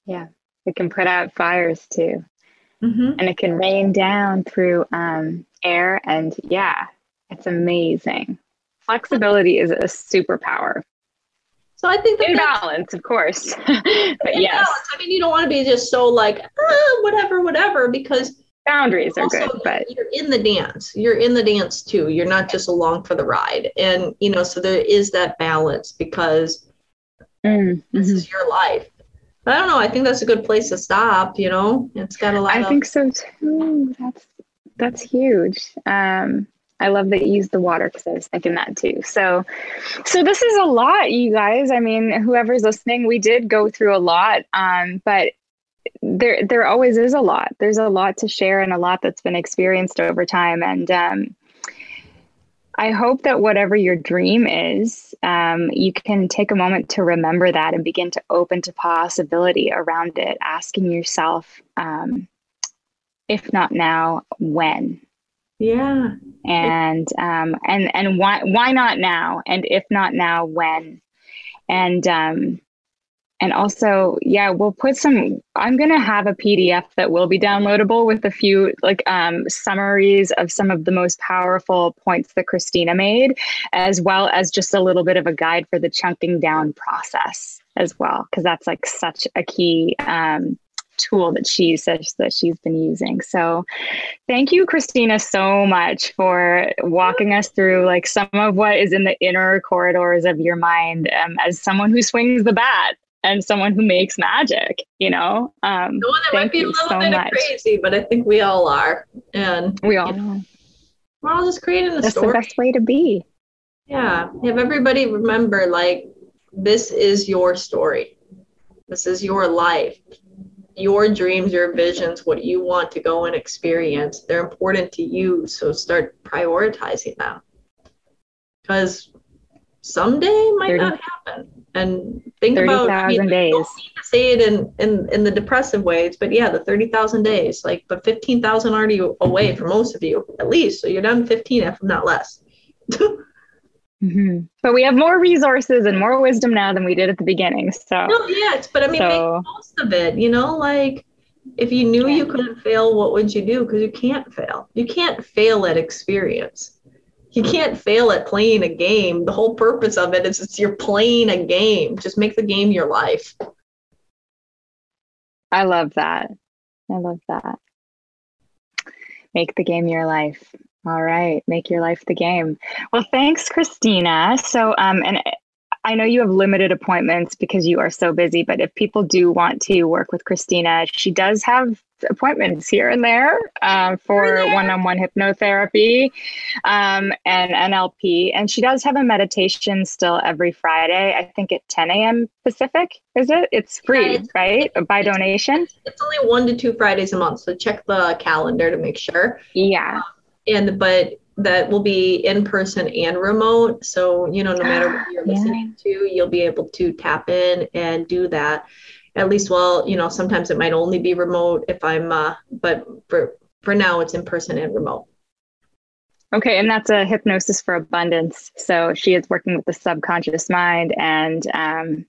B: Yeah, it can put out fires too. Mm-hmm. And it can rain down through um, air. And yeah, it's amazing. Flexibility is a superpower.
C: So I think
B: that in balance, of course. but yes, balance.
C: I mean, you don't want to be just so like ah, whatever, whatever, because
B: boundaries are good. But
C: you're in the dance. You're in the dance too. You're not just along for the ride, and you know, so there is that balance because mm, this mm-hmm. is your life. I don't know. I think that's a good place to stop. You know, it's got a lot.
B: I
C: of-
B: think so too. That's that's huge. Um, I love that you used the water because I was thinking that too. So, so this is a lot, you guys. I mean, whoever's listening, we did go through a lot, um, but there there always is a lot. There's a lot to share and a lot that's been experienced over time, and um, I hope that whatever your dream is, um, you can take a moment to remember that and begin to open to possibility around it, asking yourself, um, if not now, when
C: yeah.
B: And um and and why why not now? And if not now, when? And um and also, yeah, we'll put some I'm going to have a PDF that will be downloadable with a few like um summaries of some of the most powerful points that Cristina made as well as just a little bit of a guide for the chunking down process as well because that's like such a key um tool that she says that she's been using. So thank you, Cristina, so much for walking us through like some of what is in the inner corridors of your mind um, as someone who swings the bat and someone who makes magic, you know? Um,
C: the one that might be a little so bit much. crazy, but I think we all are. And
B: we all you know,
C: we're all just creating a story.
B: That's
C: story.
B: the best way to be.
C: Yeah. Have everybody remember like this is your story. This is your life your dreams, your visions, what you want to go and experience, they're important to you. So start prioritizing them. Because someday might not happen. And think 30, about
B: I mean, days. Don't
C: need to say it in, in, in the depressive ways, but yeah, the 30,000 days, like, but 15,000 already away for most of you, at least. So you're done 15, if not less.
B: Mm-hmm. But we have more resources and more wisdom now than we did at the beginning. So
C: no, yes, but I mean, so, most of it. You know, like if you knew yeah. you couldn't fail, what would you do? Because you can't fail. You can't fail at experience. You can't fail at playing a game. The whole purpose of it is it's you're playing a game. Just make the game your life.
B: I love that. I love that. Make the game your life. All right, make your life the game. Well, thanks, Cristina. So, um, and I know you have limited appointments because you are so busy, but if people do want to work with Cristina, she does have appointments here and there uh, for one-on-one hypnotherapy um, and NLP, and she does have a meditation still every Friday. I think at 10 a.m. Pacific. Is it? It's free, yeah, it's, right? It's, By donation.
C: It's only one to two Fridays a month, so check the calendar to make sure.
B: Yeah. Um,
C: and but that will be in person and remote. So, you know, no matter what you're yeah. listening to, you'll be able to tap in and do that. At least, well, you know, sometimes it might only be remote if I'm, uh, but for for now, it's in person and remote.
B: Okay, and that's a hypnosis for abundance. So she is working with the subconscious mind and um,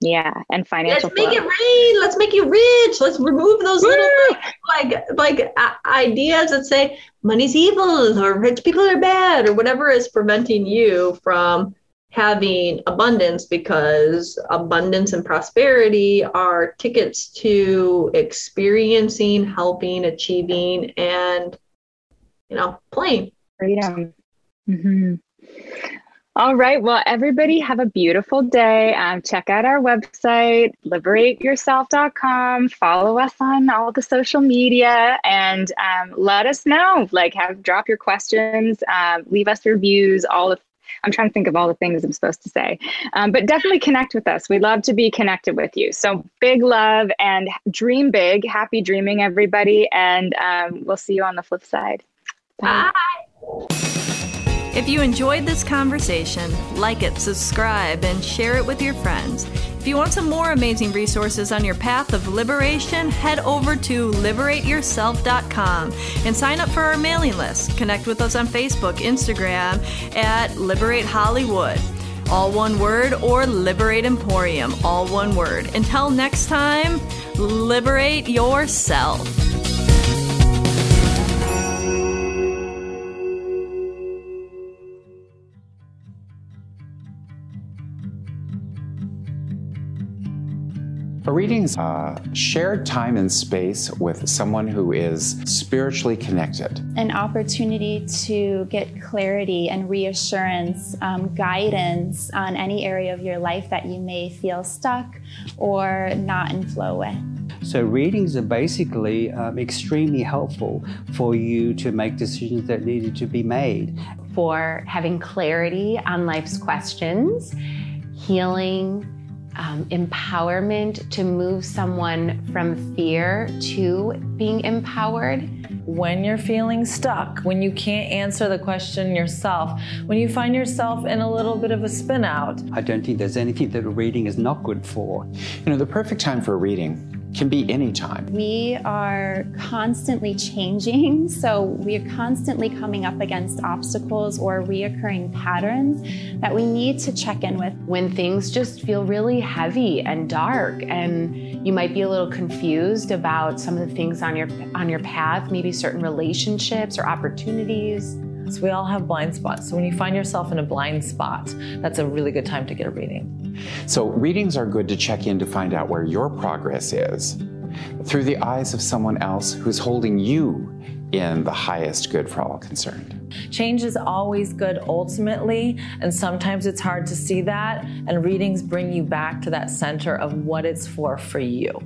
B: yeah, and financial.
C: Let's make flow. it rain. Let's make you rich. Let's remove those Woo! little like like uh, ideas that say money's evil or rich people are bad or whatever is preventing you from having abundance because abundance and prosperity are tickets to experiencing, helping, achieving, and you know, playing
B: freedom. Mm-hmm. All right. Well, everybody have a beautiful day. Um, check out our website, liberateyourself.com. Follow us on all the social media and um, let us know. Like, have drop your questions, uh, leave us reviews, all the I'm trying to think of all the things I'm supposed to say. Um, but definitely connect with us. We'd love to be connected with you. So big love and dream big. Happy dreaming, everybody. And um, we'll see you on the flip side.
C: Bye.
A: Bye. If you enjoyed this conversation, like it, subscribe, and share it with your friends. If you want some more amazing resources on your path of liberation, head over to liberateyourself.com and sign up for our mailing list. Connect with us on Facebook, Instagram at Liberate Hollywood. All one word, or Liberate Emporium, all one word. Until next time, liberate yourself.
D: A reading is a shared time and space with someone who is spiritually connected.
E: An opportunity to get clarity and reassurance, um, guidance on any area of your life that you may feel stuck or not in flow with.
F: So, readings are basically um, extremely helpful for you to make decisions that needed to be made.
G: For having clarity on life's questions, healing, um, empowerment to move someone from fear to being empowered.
H: When you're feeling stuck, when you can't answer the question yourself, when you find yourself in a little bit of a spin out.
F: I don't think there's anything that a reading is not good for.
D: You know, the perfect time for a reading can be anytime.
E: We are constantly changing, so we are constantly coming up against obstacles or reoccurring patterns that we need to check in with.
G: When things just feel really heavy and dark and you might be a little confused about some of the things on your on your path, maybe certain relationships or opportunities.
H: So we all have blind spots. So when you find yourself in a blind spot, that's a really good time to get a reading.
D: So readings are good to check in to find out where your progress is through the eyes of someone else who's holding you in the highest good for all concerned.
H: Change is always good ultimately, and sometimes it's hard to see that, and readings bring you back to that center of what it's for for you.